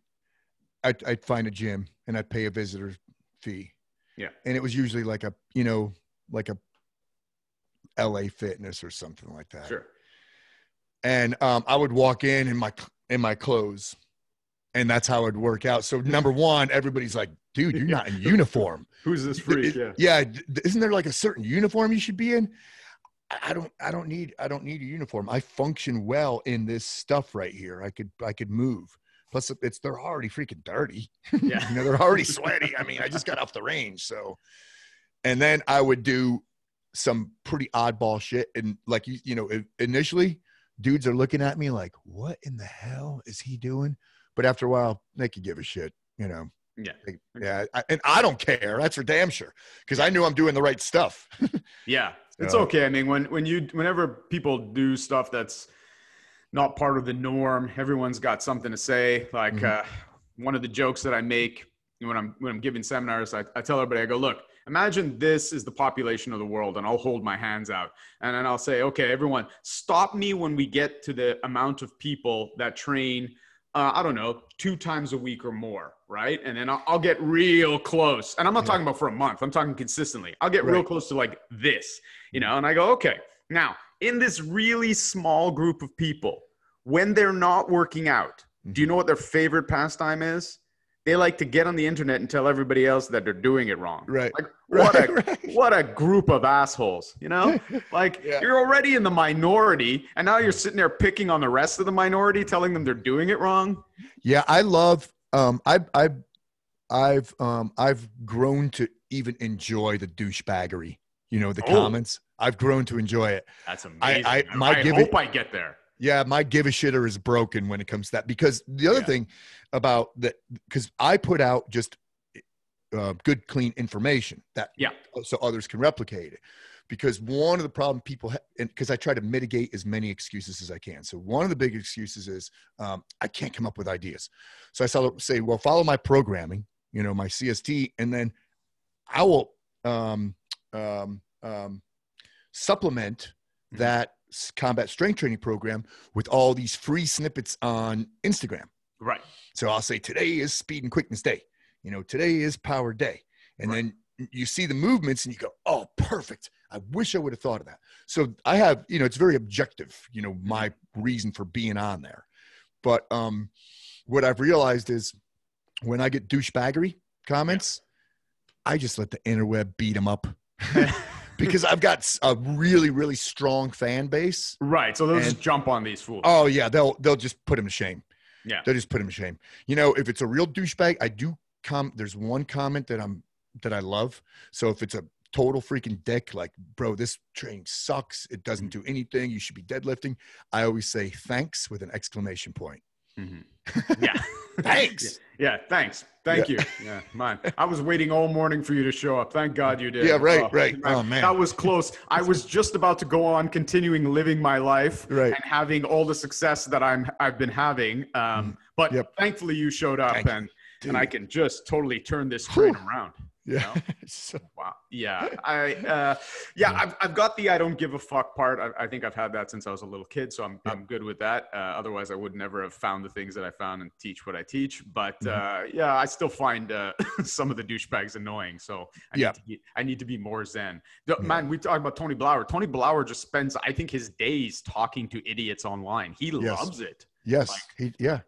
I'd, I'd find a gym and I'd pay a visitor fee. Yeah. And it was usually like a, you know, like a LA Fitness or something like that. Sure. And um, I would walk in in my in my clothes, and that's how it'd work out. So number one, everybody's like, "Dude, you're not in uniform. Who's this freak?" Yeah. Yeah. Isn't there like a certain uniform you should be in? I don't. I don't need. I don't need a uniform. I function well in this stuff right here. I could. I could move. Plus, it's they're already freaking dirty. Yeah, you know they're already sweaty. I mean, I just got off the range, so. And then I would do some pretty oddball shit, and like you, you know, initially, dudes are looking at me like, "What in the hell is he doing?" But after a while, they could give a shit, you know. Yeah. Yeah. I, and I don't care. That's for damn sure. Cause I knew I'm doing the right stuff. yeah. It's okay. I mean, when, when you, whenever people do stuff that's not part of the norm. Everyone's got something to say. Like mm-hmm. uh, one of the jokes that I make when I'm when I'm giving seminars, I, I tell everybody, I go, look, imagine this is the population of the world, and I'll hold my hands out, and then I'll say, okay, everyone, stop me when we get to the amount of people that train. Uh, I don't know, two times a week or more, right? And then I'll, I'll get real close. And I'm not talking about for a month. I'm talking consistently. I'll get right. real close to like this, you know. And I go, okay, now in this really small group of people, when they're not working out, do you mm-hmm. know what their favorite pastime is? They like to get on the internet and tell everybody else that they're doing it wrong. Right. Like what right, a right. what a group of assholes, you know? Like yeah. you're already in the minority and now you're sitting there picking on the rest of the minority telling them they're doing it wrong. Yeah, I love um I I I've um I've grown to even enjoy the douchebaggery, you know, the oh. comments. I've grown to enjoy it. That's amazing. I, I, I give hope it, I get there. Yeah, my give a shitter is broken when it comes to that. Because the other yeah. thing about that, because I put out just uh, good, clean information that yeah, so others can replicate it. Because one of the problem people, ha- and because I try to mitigate as many excuses as I can. So one of the big excuses is um, I can't come up with ideas. So I say, well, follow my programming, you know, my CST, and then I will um, um, um, supplement mm-hmm. that combat strength training program with all these free snippets on Instagram. Right. So I'll say today is speed and quickness day. You know, today is power day. And right. then you see the movements and you go, oh, perfect. I wish I would have thought of that. So I have, you know, it's very objective, you know, my reason for being on there. But um, what I've realized is when I get douchebaggery comments, yeah. I just let the interweb beat them up. because I've got a really, really strong fan base. Right. So they'll and, just jump on these fools. Oh yeah, they'll they'll just put him to shame. Yeah. They'll just put him to shame. You know, if it's a real douchebag, I do come. There's one comment that I'm that I love. So if it's a total freaking dick, like, bro, this training sucks. It doesn't mm. do anything. You should be deadlifting. I always say thanks with an exclamation point. Mm-hmm. Yeah. thanks. Yeah. yeah. Thanks. Thank yeah. you. Yeah. Mine. I was waiting all morning for you to show up. Thank God you did. Yeah. Right. Oh, right. Man. Oh man. That was close. I was just about to go on continuing living my life right. and having all the success that I'm, I've been having. Um, mm-hmm. but yep. thankfully you showed up Thank and, and I can just totally turn this train Whew. around. Yeah. You know? so, wow. Yeah. I, uh, yeah, I've, I've got the I don't give a fuck part. I, I think I've had that since I was a little kid. So I'm, yeah. I'm good with that. Uh, otherwise, I would never have found the things that I found and teach what I teach. But mm-hmm. uh, yeah, I still find uh, some of the douchebags annoying. So I, yeah. need to be, I need to be more zen. The, yeah. Man, we talk about Tony Blauer. Tony Blauer just spends, I think, his days talking to idiots online. He yes. loves it. Yes. Like, he, yeah.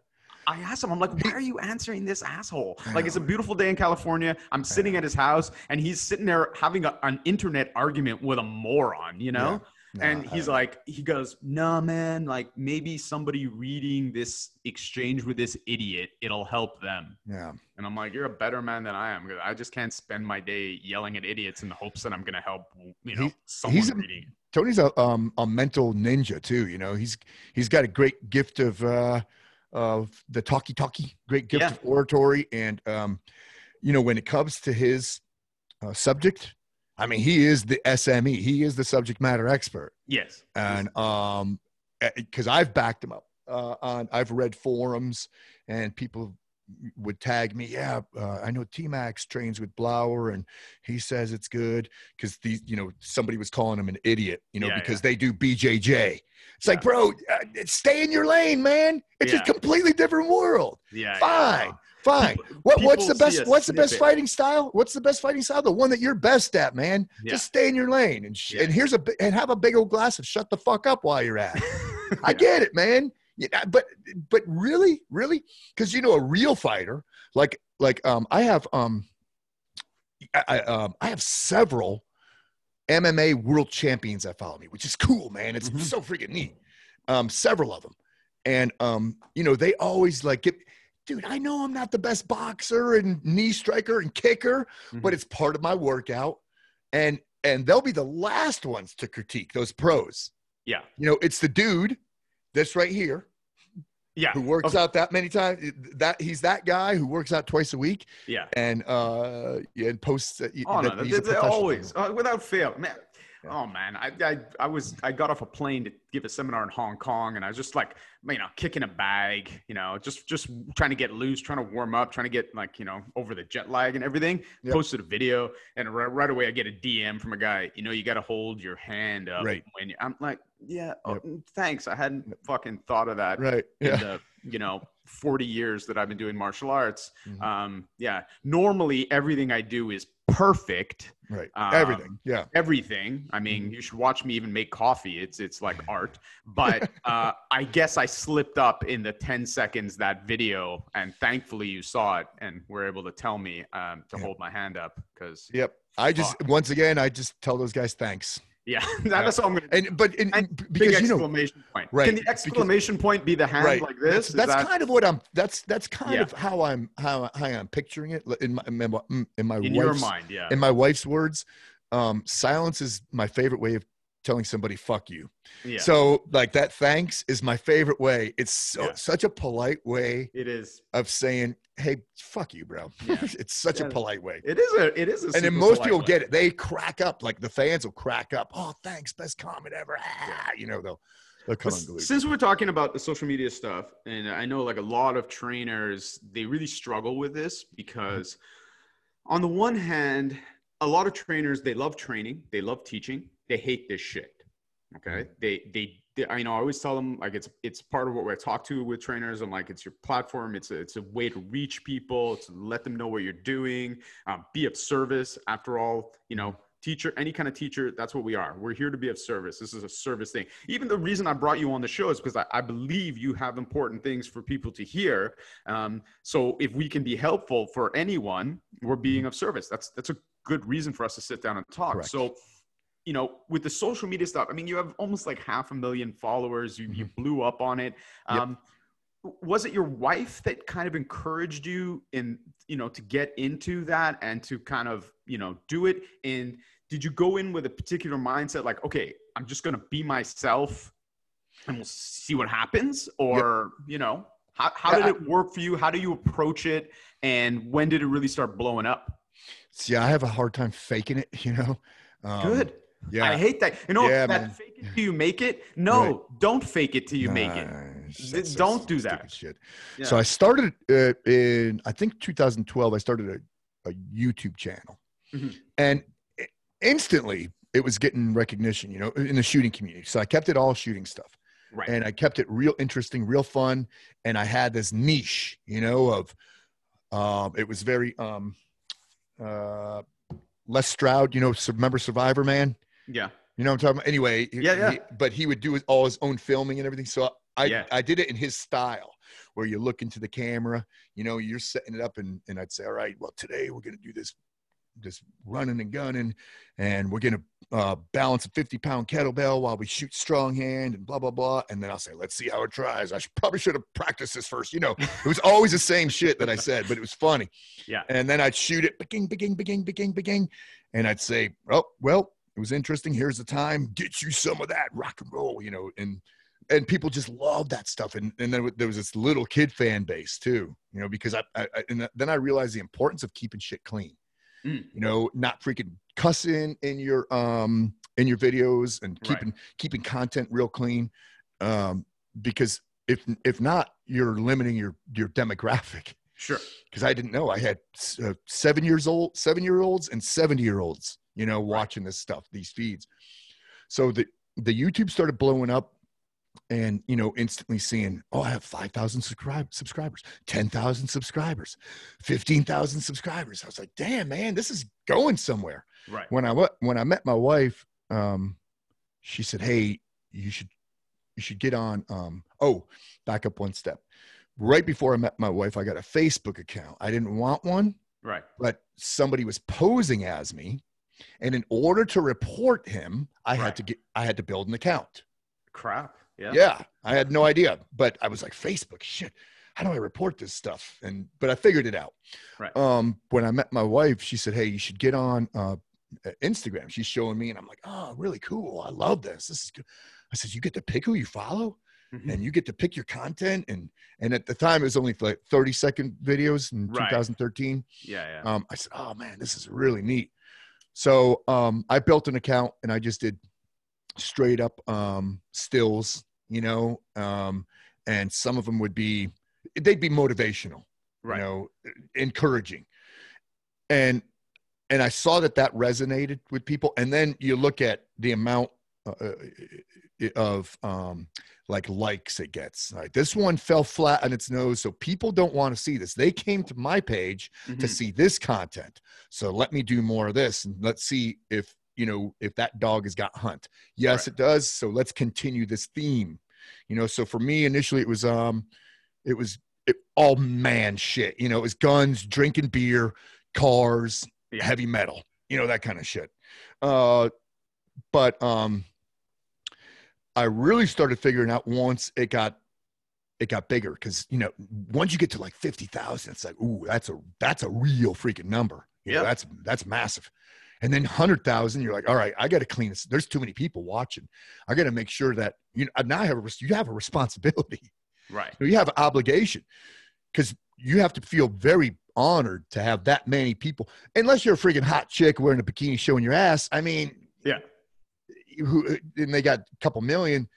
I asked him, I'm like, why are you answering this asshole? Like, it's a beautiful day in California. I'm sitting at his house and he's sitting there having a, an internet argument with a moron, you know? Yeah. and he's like, he goes, nah, man, like maybe somebody reading this exchange with this idiot, it'll help them. Yeah. And I'm like, you're a better man than I am. because I just can't spend my day yelling at idiots in the hopes that I'm going to help, you know, he, someone a, reading. Tony's a, um, a mental ninja too. You know, he's, he's got a great gift of, uh, of the talkie talkie, great gift yeah. of oratory. And, um, you know, when it comes to his uh, subject, I mean, he is the SME. He is the subject matter expert. Yes. And um, because eh, I've backed him up uh, on, I've read forums and people would tag me. Yeah, uh, I know TMACS trains with Blauer, and he says it's good because these, you know, somebody was calling him an idiot, you know, yeah, because yeah. they do BJJ. It's yeah. like, bro, uh, stay in your lane, man. It's a completely different world. Yeah, fine. Fine. What, what's the best? What's the best fighting style? What's the best fighting style? The one that you're best at, man. Just stay in your lane and sh- and here's a and have a big old glass of shut the fuck up while you're at. I get it, man. Yeah, but but really, really, because you know a real fighter, like like um, I have um, I um, I have several MMA world champions that follow me, which is cool, man. It's mm-hmm. so freaking neat. Um, several of them, and um, you know they always like get. Dude, I know I'm not the best boxer and knee striker and kicker, mm-hmm. but it's part of my workout, and and they'll be the last ones to critique those pros. Yeah, you know, it's the dude that's right here yeah who works out that many times that he's that guy who works out twice a week yeah. and uh and posts uh, oh, no, they're always uh, without fail man yeah. oh man I, I i was i got off a plane to give a seminar in hong kong and i was just like you know kicking a bag you know just just trying to get loose trying to warm up trying to get like you know over the jet lag and everything yep. posted a video and right, right away i get a dm from a guy you know you got to hold your hand up right. when you i'm like yeah, oh, yep. oh, thanks. I hadn't fucking thought of that. Right. Yeah. The, you know, 40 years that I've been doing martial arts. Mm-hmm. Um, yeah. Normally, everything I do is perfect. Right. Um, everything. Yeah. Everything. I mean, mm-hmm. you should watch me even make coffee. It's it's like art. But uh, I guess I slipped up in the 10 seconds that video, and thankfully you saw it and were able to tell me um, to yep. hold my hand up because. Yep. I just fuck. once again I just tell those guys thanks. Yeah, that's all I'm gonna. And but in, because you know, exclamation point. Right. Can the exclamation because, point be the hand right. like this? That's, that's that... kind of what I'm. That's that's kind yeah. of how I'm how how I'm picturing it in my in my, in my in your mind. Yeah. In my wife's words, um, silence is my favorite way of telling somebody "fuck you." Yeah. So like that thanks is my favorite way. It's so, yeah. such a polite way. It is of saying hey, fuck you, bro. Yeah. it's such a polite way. It is a, it is a and then most people way. get it. They crack up, like the fans will crack up. Oh, thanks, best comment ever. Ah, you know, they'll, they'll come well, Since we're talking about the social media stuff, and I know like a lot of trainers, they really struggle with this because on the one hand, a lot of trainers they love training, they love teaching, they hate this shit. Okay, mm-hmm. they they I know I always tell them like it's it's part of what we talk to with trainers. I'm like it's your platform. It's a, it's a way to reach people. To let them know what you're doing. Um, be of service. After all, you know, teacher, any kind of teacher, that's what we are. We're here to be of service. This is a service thing. Even the reason I brought you on the show is because I, I believe you have important things for people to hear. Um, so if we can be helpful for anyone, we're being of service. That's that's a good reason for us to sit down and talk. Correct. So you know, with the social media stuff, I mean, you have almost like half a million followers. You, you mm-hmm. blew up on it. Um, yep. Was it your wife that kind of encouraged you in, you know, to get into that and to kind of, you know, do it? And did you go in with a particular mindset like, okay, I'm just going to be myself and we'll see what happens? Or, yep. you know, how, how did it work for you? How do you approach it? And when did it really start blowing up? See, I have a hard time faking it, you know? Um, Good. Yeah. I hate that. You know, yeah, that man. fake it till you make it. No, right. don't fake it till you make it. don't do that. Shit. Yeah. So I started uh, in, I think 2012, I started a, a YouTube channel. Mm-hmm. And instantly it was getting recognition, you know, in the shooting community. So I kept it all shooting stuff. Right. And I kept it real interesting, real fun. And I had this niche, you know, of, um, it was very, um, uh, Les Stroud, you know, remember Survivorman? Yeah. You know what I'm talking about? Anyway, yeah, yeah. He, but he would do all his own filming and everything. So I, yeah. I did it in his style where you look into the camera, you know, you're setting it up and, and I'd say, all right, well, today we're going to do this, this running and gunning and we're going to uh, balance a 50 pound kettlebell while we shoot strong hand and blah, blah, blah. And then I'll say, let's see how it tries. I should, probably should have practiced this first. You know, it was always the same shit that I said, but it was funny. Yeah. And then I'd shoot it, beging, beging, beging, beging, beging. And I'd say, oh, well, it was interesting. Here's the time. Get you some of that rock and roll, you know, and and people just love that stuff. And and then there was this little kid fan base too, you know, because I, I and then I realized the importance of keeping shit clean. Mm. You know, not freaking cussing in your um in your videos and keeping right. keeping content real clean. Um, because if if not, you're limiting your your demographic. Sure. Because I didn't know I had uh, seven years old, seven year olds, and seventy year olds you know, watching this stuff, these feeds. So the the YouTube started blowing up and you know instantly seeing oh i have 5000 subscribe, subscribers 10000 subscribers 15000 subscribers. I was like damn man this is going somewhere. Right. When i when i met my wife um she said hey you should you should get on um oh back up one step. Right before i met my wife i got a facebook account. I didn't want one right. but somebody was posing as me and in order to report him, I right. had to get I had to build an account. Crap. Yeah. Yeah. I had no idea. But I was like, Facebook, shit, how do I report this stuff? And but I figured it out. Right. Um, when I met my wife, she said, Hey, you should get on uh Instagram. She's showing me, and I'm like, oh, really cool. I love this. This is good. I said, you get to pick who you follow. Mm-hmm. and you get to pick your content and and at the time it was only like 30 second videos in right. 2013 yeah yeah um, i said oh man this is really neat so um, I built an account and I just did straight up um, stills, you know, um, and some of them would be they'd be motivational, right. you know, encouraging, and and I saw that that resonated with people. And then you look at the amount uh, uh of um, like likes it gets. Like this one fell flat on its nose, so people don't want to see this. They came to my page mm-hmm. to see this content. So let me do more of this, and let's see if you know if that dog has got hunt. Yes, right. it does. So let's continue this theme. You know, so for me initially it was um, it was it, all man shit. You know, it was guns, drinking beer, cars, yeah. heavy metal. You know that kind of shit. Uh, but um I really started figuring out once it got it got bigger because you know once you get to like fifty thousand, it's like ooh that's a that's a real freaking number. Yeah, that's that's massive. And then hundred thousand, you're like, all right, I got to clean this. There's too many people watching. I got to make sure that you know now I have a you have a responsibility. Right. You have an obligation because you have to feel very honored to have that many people. Unless you're a freaking hot chick wearing a bikini showing your ass. I mean, yeah who and they got a couple million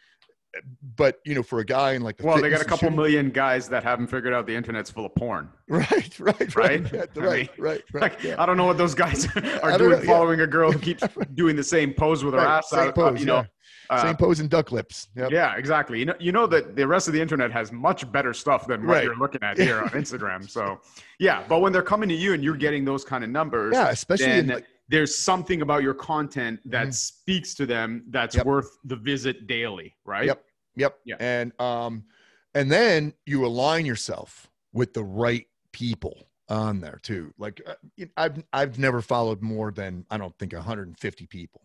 but you know, for a guy in like the well, they got a couple million guys that haven't figured out the internet's full of porn. Right, right, right, right, yeah, right, I mean, right, right. Like, yeah. I don't know what those guys are doing, know, following yeah. a girl who keeps doing the same pose with her right, ass out. Pose, you know. Uh, Same pose and duck lips. Yep. Yeah, exactly. You know, you know that the rest of the internet has much better stuff than what right. you're looking at here on Instagram. So, yeah, but when they're coming to you and you're getting those kind of numbers, yeah, especially like, there's something about your content that mm-hmm. speaks to them that's yep. worth the visit daily, right? Yep. Yep. Yeah. And um, and then you align yourself with the right people on there too. Like uh, I've I've never followed more than I don't think 150 people.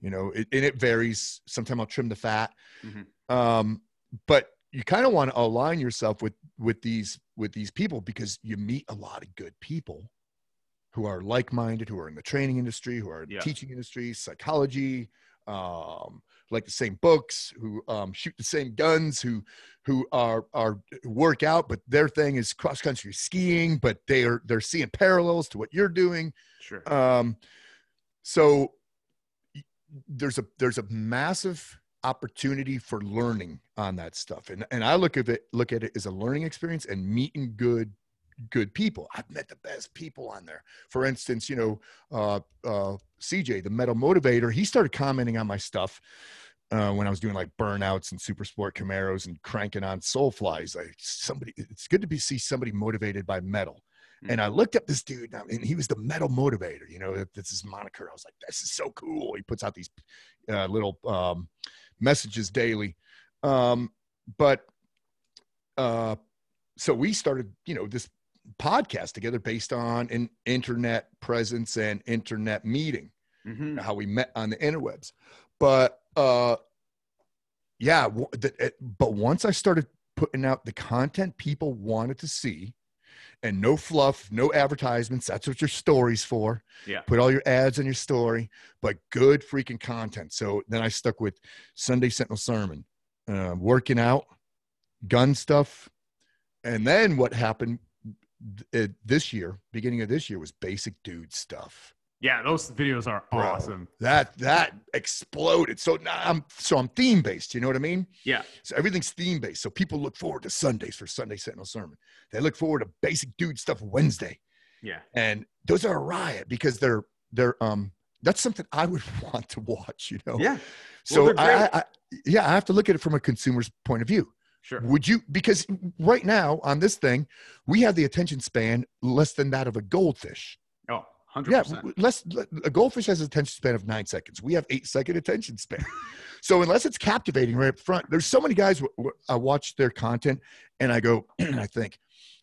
You know, it, and it varies. Sometimes I'll trim the fat, mm-hmm. um, but you kind of want to align yourself with with these with these people because you meet a lot of good people who are like-minded, who are in the training industry, who are in yeah. the teaching industry, psychology, um, like the same books, who um, shoot the same guns, who who are are work out, but their thing is cross country skiing, but they are they're seeing parallels to what you're doing. Sure. Um, so there's a there's a massive opportunity for learning on that stuff, and and I look at it look at it as a learning experience and meeting good good people. I've met the best people on there. For instance, you know, uh, uh, CJ, the metal motivator, he started commenting on my stuff uh, when I was doing like burnouts and super sport Camaros and cranking on soul flies. Like somebody, it's good to be see somebody motivated by metal. Mm-hmm. And I looked up this dude, and he was the metal motivator. You know, that's his moniker. I was like, this is so cool. He puts out these uh, little um, messages daily. Um, but uh, so we started, you know, this podcast together based on an internet presence and internet meeting, mm-hmm. how we met on the interwebs. But uh, yeah, the, but once I started putting out the content people wanted to see, and no fluff, no advertisements. That's what your story's for. Yeah. Put all your ads on your story, but good freaking content. So then I stuck with Sunday Sentinel Sermon, uh, working out, gun stuff. And then what happened uh, this year, beginning of this year, was basic dude stuff. Yeah, those videos are Bro, awesome. That that exploded. So now I'm so I'm theme based. You know what I mean? Yeah. So everything's theme based. So people look forward to Sundays for Sunday Sentinel sermon. They look forward to basic dude stuff Wednesday. Yeah. And those are a riot because they're they're um that's something I would want to watch. You know? Yeah. So well, I, I yeah I have to look at it from a consumer's point of view. Sure. Would you because right now on this thing we have the attention span less than that of a goldfish. Oh, 100%. Yeah, less a goldfish has an attention span of nine seconds. We have eight second attention span. so unless it's captivating right up front, there's so many guys. I watch their content and I go and I think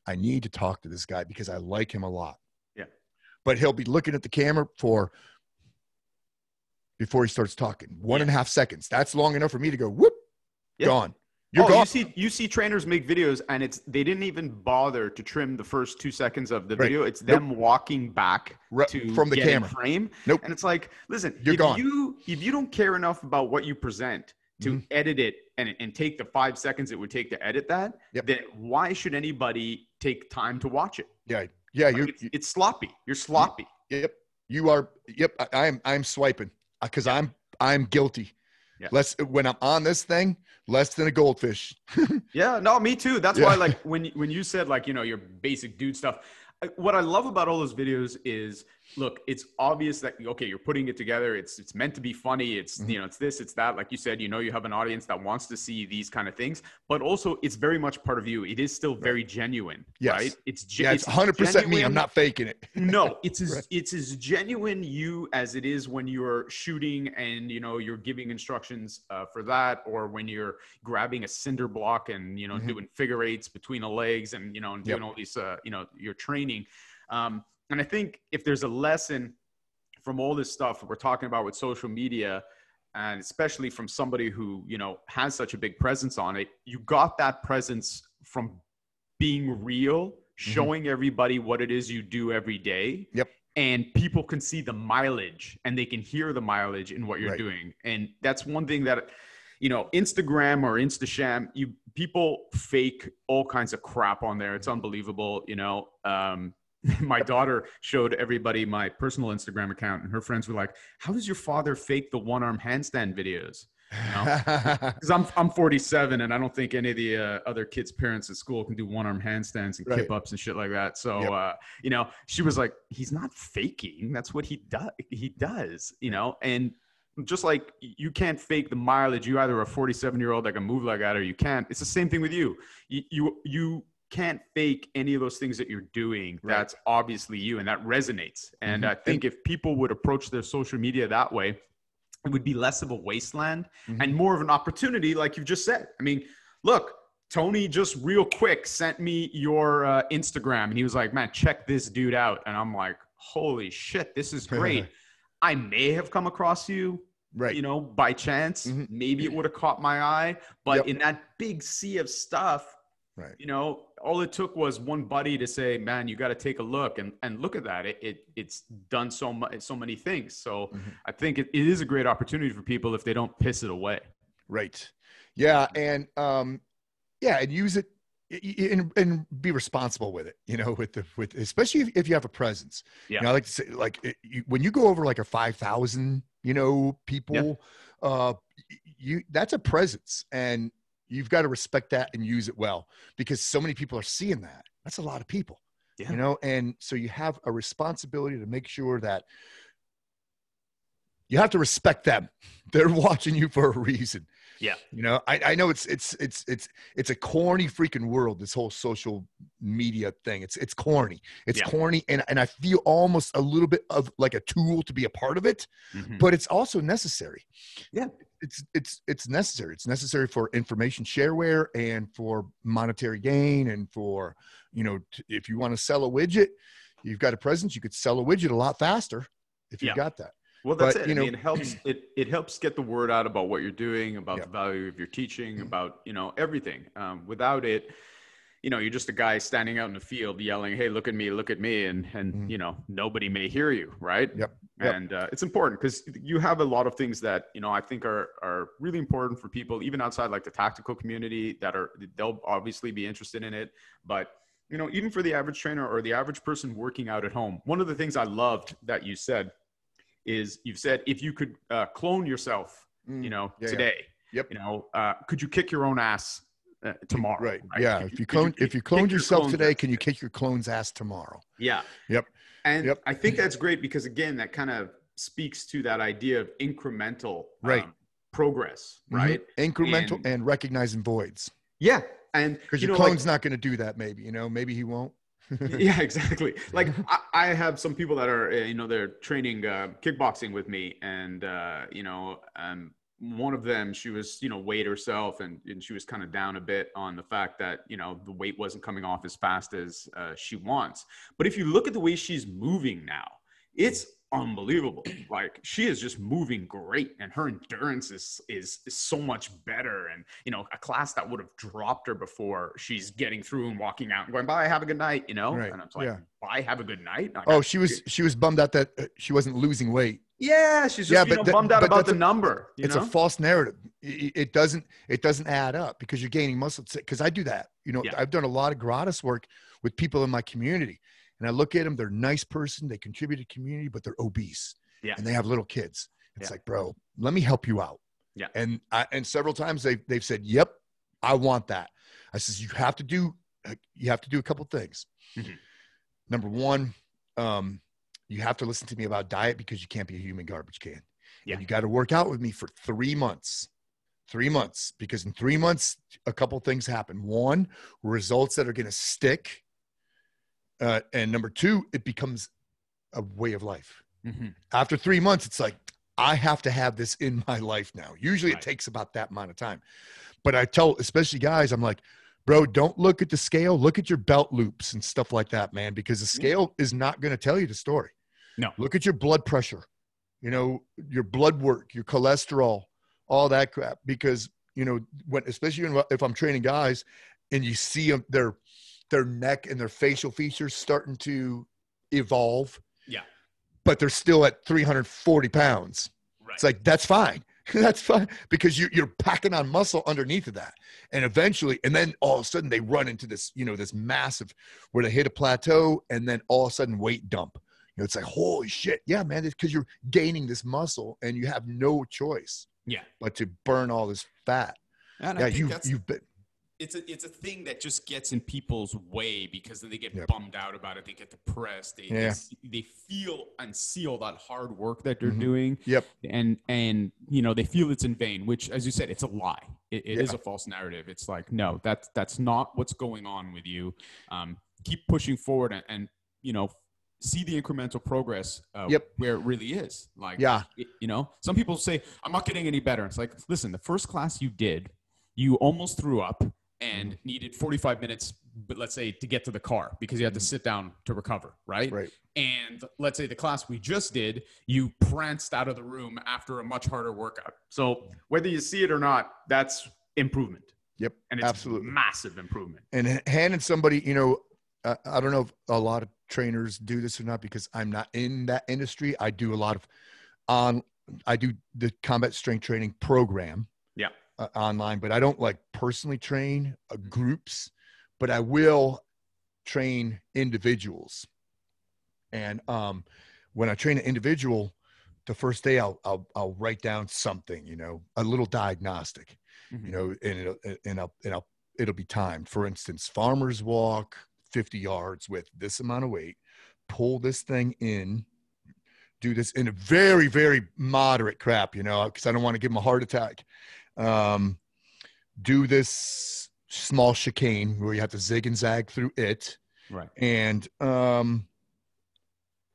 I need to talk to this guy because I like him a lot. Yeah. But he'll be looking at the camera for before he starts talking. One yeah. and a half seconds. That's long enough for me to go whoop, yeah. gone. You're oh, gone. you see you see trainers make videos and it's they didn't even bother to trim the first two seconds of the right. video. It's them nope. walking back to from the camera frame. Nope. And it's like, listen, You're if gone. you if you don't care enough about what you present to mm-hmm. edit it and, and take the five seconds it would take to edit that, yep. then why should anybody take time to watch it? Yeah. Yeah. Like you're, it's, it's, sloppy. You're sloppy. Yep. You are. Yep. I, am I'm swiping because uh, I'm, I'm guilty. Yeah. Less when I'm on this thing, less than a goldfish. yeah, no, me too. That's yeah. why, like, when when you said like you know your basic dude stuff, what I love about all those videos is look, it's obvious that okay, you're putting it together. It's it's meant to be funny. It's mm-hmm. you know, it's this, it's that. Like you said, you know, you have an audience that wants to see these kind of things, but also it's very much part of you. It is still very genuine, yes. right? It's ge- yeah, it's 100 percent me. I'm not faking it. no, it's as right. it's as genuine you as it is when you're shooting and you know you're giving instructions uh, for that, or when you're grabbing a cinder block and you know mm-hmm. doing figure eights between the legs and you know and doing yep. all these uh, you know your training. Um, and I think if there's a lesson from all this stuff we're talking about with social media, and especially from somebody who you know has such a big presence on it, you got that presence from being real, mm-hmm. showing mm-hmm. everybody what it is you do every day. Yep. And people can see the mileage and they can hear the mileage in what you're right. doing. And that's one thing that you know instagram or instasham you people fake all kinds of crap on there it's unbelievable you know um, my daughter showed everybody my personal Instagram account, and her friends were like, "How does your father fake the one arm handstand videos?" Because I'm I'm 47 and I don't think any of the uh, other kids' parents at school can do one arm handstands and right. kip ups and shit like that. So yep. uh, you know, she was like, he's not faking. That's what he does. He does. You know, and just like you can't fake the mileage. You either a 47 year old that can move like that or you can't. It's the same thing with you. You you, you can't fake any of those things that you're doing. Right. That's obviously you, and that resonates. And mm-hmm. I think if people would approach their social media that way it would be less of a wasteland mm-hmm. and more of an opportunity, like you just said. I mean, look, Tony just real quick sent me your uh, Instagram and he was like, man, check this dude out. And I'm like, holy shit, this is great. I may have come across you, right? You know, by chance. Mm-hmm. Maybe it would have caught my eye, but yep. in that big sea of stuff, right? You know, all it took was one buddy to say, "Man, you got to take a look," and and look at that. It, it it's done so much, so many things. So mm-hmm. I think it, it is a great opportunity for people if they don't piss it away. Right. Yeah, and um, yeah, and use it and, and be responsible with it. You know, with the with especially if, if you have a presence. Yeah. You know, I like to say, like it, you, when you go over like a five thousand, you know, people, yeah. uh, you that's a presence, and You've got to respect that and use it well because so many people are seeing that. That's a lot of people. Yeah. You know, and so you have a responsibility to make sure that you have to respect them. They're watching you for a reason. Yeah. You know, I, I know it's it's it's it's it's a corny freaking world, this whole social media thing. It's it's corny. It's yeah. corny and, and I feel almost a little bit of like a tool to be a part of it, mm-hmm. but it's also necessary. Yeah it's it's it's necessary. It's necessary for information shareware and for monetary gain and for you know t- if you want to sell a widget, you've got a presence. You could sell a widget a lot faster if you yeah. got that. Well, that's but, it. You know, I mean, it helps. It it helps get the word out about what you're doing, about yeah. the value of your teaching, mm-hmm. about you know everything. Um, without it, you know, you're just a guy standing out in the field yelling, "Hey, look at me, look at me," and and mm-hmm. you know, nobody may hear you, right? Yep. yep. And uh, it's important because you have a lot of things that you know I think are are really important for people, even outside like the tactical community, that are they'll obviously be interested in it, but you know, even for the average trainer or the average person working out at home, one of the things I loved that you said is you've said if you could uh, clone yourself, mm. you know, yeah, today, yeah. Yep. you know, uh, could you kick your own ass uh, tomorrow. Right. right. Yeah. If you clone, you, if you cloned yourself today, can you kick your clone's ass tomorrow? Yeah. Yep. And yep. I think that's great because again, that kind of speaks to that idea of incremental right. Um, progress, mm-hmm. right? Mm-hmm. Incremental and, and, recognizing voids. Yeah. And because your know, clone's like, not going to do that, maybe, you know, maybe he won't. yeah, exactly. Like I, I, have some people that are, you know, they're training uh, kickboxing with me, and uh, you know, um, one of them she was you know weighed herself and, and she was kind of down a bit on the fact that you know the weight wasn't coming off as fast as uh, she wants. But if you look at the way she's moving now it's unbelievable. Like she is just moving great and her endurance is, is is so much better. And you know a class that would have dropped her before she's getting through and walking out and going bye have a good night you know? Right. and i'm like yeah. bye have a good night. Oh she was she was bummed out that uh, she wasn't losing weight yeah, she's just yeah, but you know, bummed out about the a, number. it's know? a false narrative. It, it, doesn't it doesn't add up because you're gaining muscle. Because I do that. You know, yeah. I've done a lot of gratis work with people in my community, and I look at them. They're a nice person. They contribute to community, but they're obese. Yeah. And they have little kids. It's yeah. like, bro, let me help you out. Yeah. And I, and several times they've they've said, "Yep, I want that." I says, "You have to do you have to do a couple things. Mm-hmm. Number one, um, you have to listen to me about diet because you can't be a human garbage can. Yeah. And you got to work out with me for three months. Three months, because in three months, a couple things happen. One, results that are going to stick. Uh, and number two, it becomes a way of life. Mm-hmm. After three months, it's like, I have to have this in my life now. Usually right. it takes about that amount of time. But I tell, especially guys, I'm like, bro, don't look at the scale. Look at your belt loops and stuff like that, man, because the scale is not going to tell you the story. No. Look at your blood pressure, you know, your blood work, your cholesterol, all that crap. Because, you know, when, especially if I'm training guys and you see them, their, their neck and their facial features starting to evolve. Yeah. But they're still at 340 pounds. Right. It's like, that's fine. that's fine because you, you're packing on muscle underneath of that and eventually and then all of a sudden they run into this you know this massive where they hit a plateau and then all of a sudden weight dump you know, it's like, holy shit. Yeah, man, it's because you're gaining this muscle and you have no choice. Yeah. But to burn all this fat. And yeah, you you've been it's a it's a thing that just gets in people's way because then they get yep. bummed out about it. They get depressed. They yeah. they, they, feel and see all that hard work that they're mm-hmm. doing. Yep. And and you know they feel it's in vain, which as you said, it's a lie. It, it yeah. is a false narrative. It's like no, that's that's not what's going on with you. Um, keep pushing forward and, and you know see the incremental progress uh, yep. where it really is. Like yeah. you know some people say i'm not getting any better. It's like listen the first class you did you almost threw up and mm-hmm. needed 45 minutes but let's say to get to the car because you had to mm-hmm. sit down to recover right? Right. And let's say the class we just did you pranced out of the room after a much harder workout. So whether you see it or not that's improvement. Yep. And it's absolutely. massive improvement. And handing somebody you know I, I don't know if a lot of trainers do this or not because i'm not in that industry i do a lot of on i do the combat strength training program yeah uh, online, but I don't like personally train uh, mm-hmm. groups, but I will train individuals. And um, when I train an individual, the first day I'll, I'll, I'll write down something, you know, a little diagnostic, mm-hmm. you know, and it'll, and I'll, and I'll, it'll be timed. For instance, farmers walk 50 yards with this amount of weight, pull this thing in, do this in a very, very moderate crap, you know, because I don't want to give him a heart attack um, do this small chicane where you have to zig and zag through it. Right. And, um,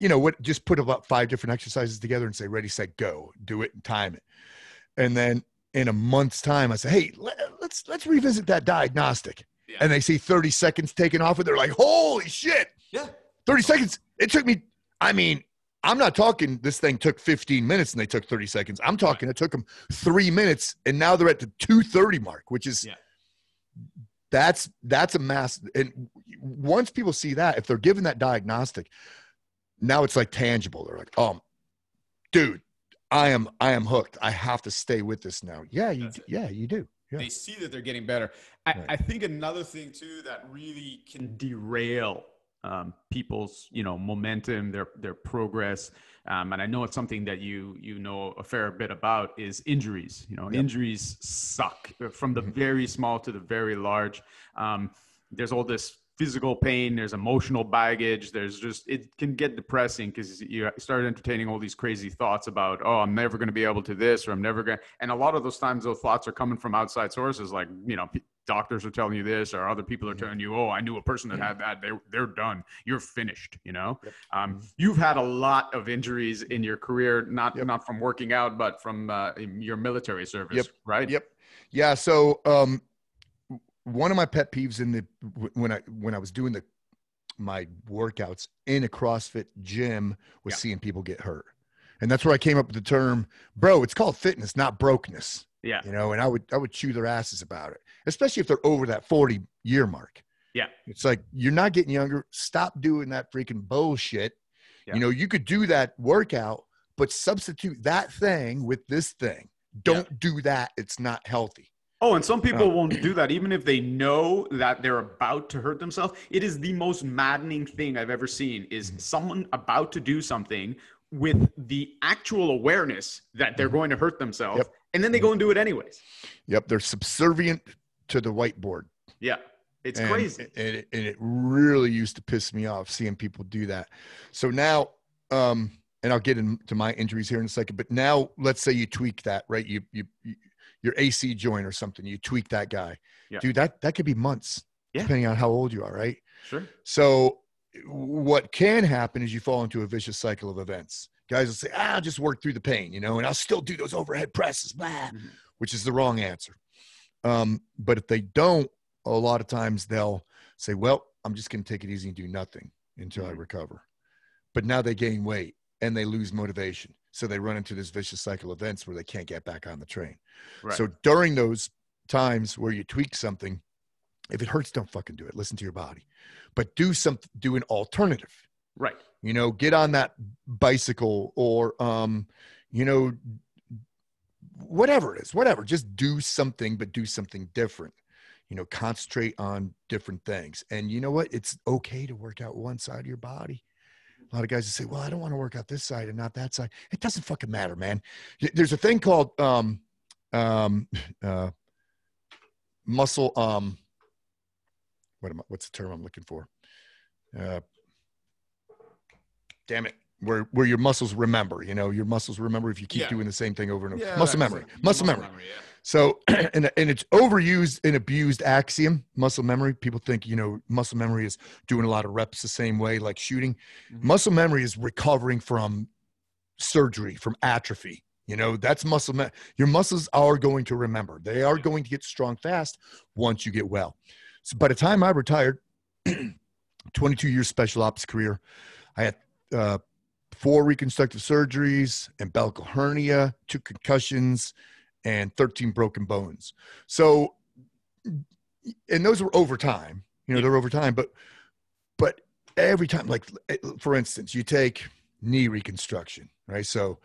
you know what, just put about five different exercises together and say, ready, set, go, do it and time it. And then in a month's time, I say, Hey, let, let's, let's revisit that diagnostic. Yeah. And they see 30 seconds taken off and they're like, holy shit. Yeah. 30 seconds. It took me, I mean, I'm not talking this thing took 15 minutes and they took 30 seconds. I'm talking it took them three minutes and now they're at the 230 mark, which is yeah. that's that's a mass. And once people see that, if they're given that diagnostic, now it's like tangible. They're like, oh, dude, I am I am hooked. I have to stay with this now. Yeah, you yeah you do. Yeah. They see that they're getting better. I, right. I think another thing too that really can derail um, people's you know momentum, their their progress. Um, and I know it's something that you you know a fair bit about is injuries. You know, yep. injuries suck from the mm-hmm. very small to the very large. Um, there's all this physical pain there's emotional baggage there's just it can get depressing because you start entertaining all these crazy thoughts about oh i'm never going to be able to this or i'm never going to and a lot of those times those thoughts are coming from outside sources like you know doctors are telling you this or other people are telling you oh i knew a person that had that they're, they're done you're finished you know yep. um, mm-hmm. you've had a lot of injuries in your career not yep. not from working out but from uh, your military service yep. right yep yeah so um, one of my pet peeves in the when i when i was doing the my workouts in a crossfit gym was yeah. seeing people get hurt and that's where i came up with the term bro it's called fitness not brokenness yeah. You know, and I would I would chew their asses about it, especially if they're over that 40 year mark. Yeah. It's like you're not getting younger. Stop doing that freaking bullshit. Yeah. You know, you could do that workout, but substitute that thing with this thing. Don't yeah. do that. It's not healthy. Oh, and some people uh, won't do that even if they know that they're about to hurt themselves. It is the most maddening thing I've ever seen is mm-hmm. someone about to do something with the actual awareness that they're mm-hmm. going to hurt themselves yep and then they go and do it anyways. Yep, they're subservient to the whiteboard. Yeah, it's and, crazy, and it, and it really used to piss me off seeing people do that. So now, um, and I'll get into my injuries here in a second. But now, let's say you tweak that, right? You you, you your AC joint or something. You tweak that guy, yeah. dude. That that could be months, yeah. depending on how old you are, right? Sure. So what can happen is you fall into a vicious cycle of events guys will say, ah, I'll just work through the pain, you know, and I'll still do those overhead presses, blah, mm-hmm. which is the wrong answer. Um, but if they don't, a lot of times they'll say, well, I'm just going to take it easy and do nothing until mm-hmm. I recover. But now they gain weight and they lose motivation. So they run into this vicious cycle of events where they can't get back on the train. Right. So during those times where you tweak something, if it hurts, don't fucking do it. Listen to your body, but do some, do an alternative. Right you know get on that bicycle or um you know whatever it is whatever just do something but do something different you know concentrate on different things and you know what it's okay to work out one side of your body a lot of guys say well i don't want to work out this side and not that side it doesn't fucking matter man there's a thing called um um, uh, muscle. Um, what am I, what's the term I'm looking for? Uh, damn it where where your muscles remember you know your muscles remember if you keep yeah. doing the same thing over and over yeah, muscle memory muscle, muscle memory, memory yeah. So and, and it's overused and abused axiom muscle memory. People think you know muscle memory is doing a lot of reps the same way like shooting. Mm-hmm. muscle memory is recovering from surgery from atrophy. You know that's muscle me- your muscles are going to remember. They are going to get strong fast once you get well. So by the time i retired 22 years special ops career i had uh, four reconstructive surgeries, umbilical hernia, two concussions, and 13 broken bones. So, and those were over time, you know, they're over time, but, but every time, like for instance, you take knee reconstruction, right? So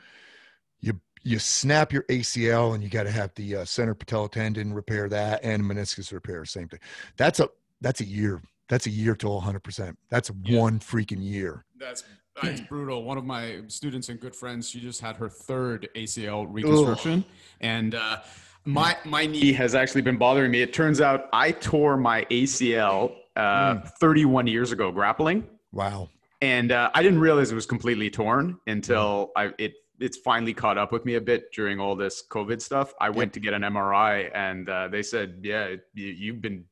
you, you snap your ACL and you got to have the uh, center patella tendon repair that and meniscus repair, same thing. That's a, that's a year. That's a year to 100%. That's yeah. one freaking year. That's it's brutal. One of my students and good friends, she just had her third ACL reconstruction, Ugh. and uh, my my knee has actually been bothering me. It turns out I tore my ACL uh, mm. 31 years ago grappling. Wow. And uh, I didn't realize it was completely torn until I it it's finally caught up with me a bit during all this COVID stuff. I went to get an MRI, and uh, they said, "Yeah, you, have been,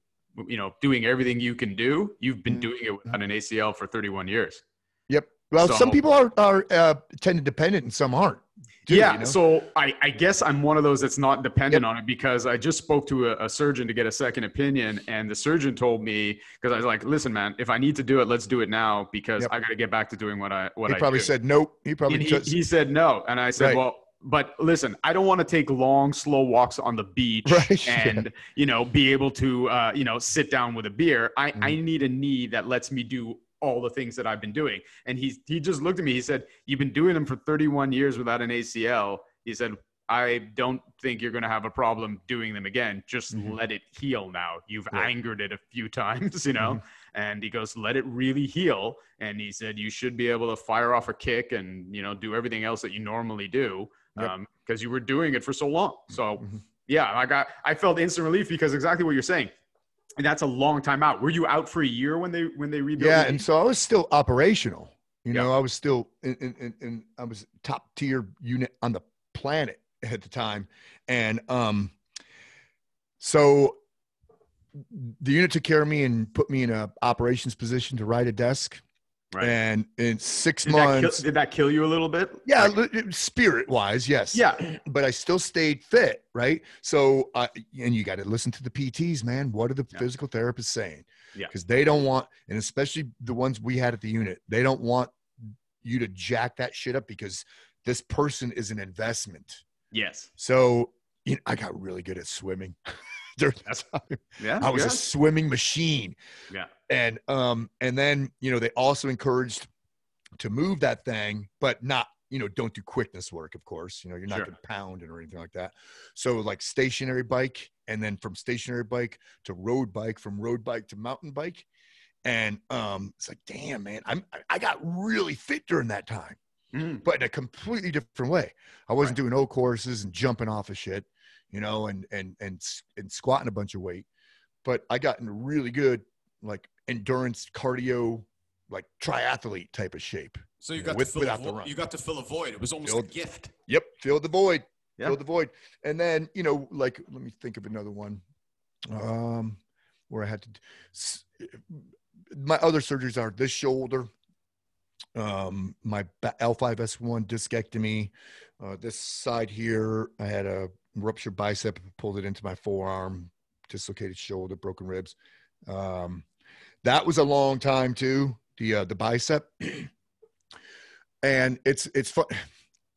you know, doing everything you can do. You've been mm. doing it without an ACL for 31 years." Yep. Well, so, some people are are uh, tendon dependent and some aren't. Too, yeah, you know? so I, I guess I'm one of those that's not dependent yep. on it because I just spoke to a, a, surgeon to get a second opinion, and the surgeon told me because I was like, "Listen, man, if I need to do it, let's do it now because yep. I got to get back to doing what I what he I." probably do. said nope. He probably he, he, said no, and I said, right. "Well, but listen, I don't want to take long, slow walks on the beach right. and yeah. you know be able to uh, you know sit down with a beer. I mm. I need a knee that lets me do all the things that I've been doing. And he he just looked at me. He said, "You've been doing them for 31 years without an ACL." He said, "I don't think you're going to have a problem doing them again. Just mm-hmm. let it heal now. You've angered it a few times, you know." Mm-hmm. And he goes, "Let it really heal." And he said, "You should be able to fire off a kick and you know do everything else that you normally do because yep. um, you were doing it for so long." So. Mm-hmm. Yeah, I got I felt instant relief because exactly what you're saying and that's a long time out. Were you out for a year when they when they rebuilt? Yeah, and so I was still operational. You know, I was still in, in, in, I was top tier unit on the planet at the time, and um, so the unit took care of me and put me in a operations position to ride a desk. Right. And in six did months, that kill, did that kill you a little bit? Yeah, like, spirit wise, yes. Yeah, but I still stayed fit, right? So, uh, and you got to listen to the PTs, man. What are the yeah. physical therapists saying? Yeah, because they don't want, and especially the ones we had at the unit, they don't want you to jack that shit up because this person is an investment. Yes. So, you know, I got really good at swimming. during that time. Yeah, I was a swimming machine. Yeah. And um and then, you know, they also encouraged to move that thing, but not, you know, don't do quickness work, of course. You know, you're not sure. gonna pound it or anything like that. So like stationary bike and then from stationary bike to road bike, from road bike to mountain bike. And um it's like, damn, man, I'm I got really fit during that time. Mm. But in a completely different way. I wasn't right. doing O courses and jumping off of shit you know, and and and and squatting a bunch of weight. But I got in really good like endurance cardio, like triathlete type of shape. So you got with, to fill without the run. You got to fill a void. It was almost filled, a gift. Yep, filled the void. Yeah. Filled the void. And then you know, like let me think of another one. Um, where I had to. My other surgeries are this shoulder, um, my L5S1 discectomy. Uh, this side here, I had a ruptured bicep, pulled it into my forearm, dislocated shoulder, broken ribs. Um, that was a long time too. The uh, the bicep, and it's it's fun.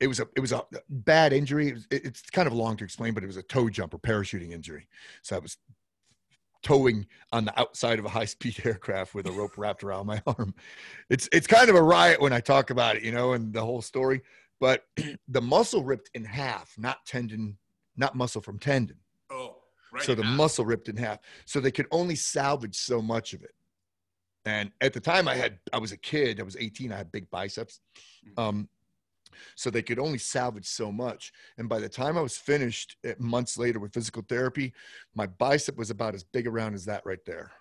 It was a it was a bad injury. It was, it's kind of long to explain, but it was a tow jump or parachuting injury. So I was towing on the outside of a high speed aircraft with a rope wrapped around my arm. It's it's kind of a riot when I talk about it, you know, and the whole story. But the muscle ripped in half, not tendon not muscle from tendon. Oh, right. So the muscle ripped in half. So they could only salvage so much of it. And at the time I had, I was a kid, I was 18, I had big biceps. Mm-hmm. Um, So they could only salvage so much. And by the time I was finished eh, months later with physical therapy, my bicep was about as big around as that right there.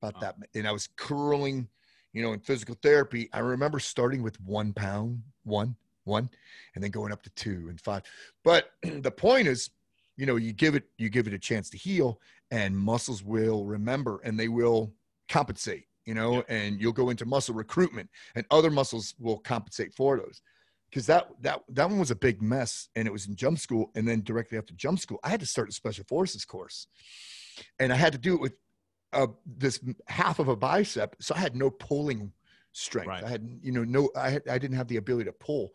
About oh. that. And I was curling, you know, in physical therapy. I remember starting with one pound, one, one, and then going up to two and five. But the point is, you know, you give it, you give it a chance to heal and muscles will remember and they will compensate, you know, yeah. and you'll go into muscle recruitment and other muscles will compensate for those. Because that that that one was a big mess and it was in jump school and then directly after jump school i had to start a special forces course. And i had to do it with uh, this half of a bicep so i had no pulling strength. Right. i had you know no I, had, I didn't have the ability to pull.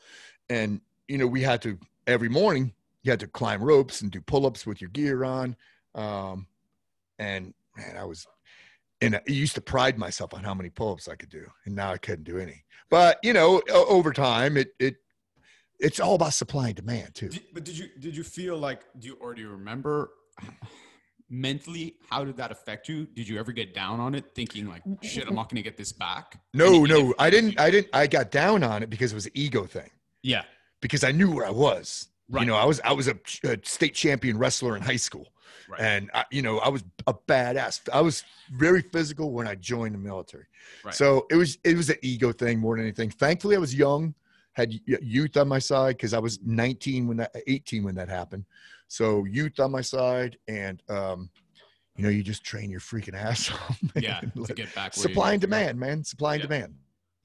And you know we had to every morning you had to climb ropes and do pull-ups with your gear on. Um, and man i was and I used to pride myself on how many pull-ups I could do, and now I couldn't do any. But you know, over time, it it it's all about supply and demand too. Did, but did you did you feel like do you or do you remember mentally how did that affect you? Did you ever get down on it, thinking like, "Shit, I'm not going to get this back"? No, no, I didn't. I didn't. I got down on it because it was an ego thing. Yeah, because I knew where I was. Right. You know, I was I was a, a state champion wrestler in high school, right. and I, you know I was a badass. I was very physical when I joined the military. Right. So it was it was an ego thing more than anything. Thankfully, I was young had youth on my side because I was 19 when that 18 when that happened. So youth on my side, and um, you know, you just train your freaking ass off. Man. Yeah, to get back. Supply and demand, man. Supply and yeah. demand.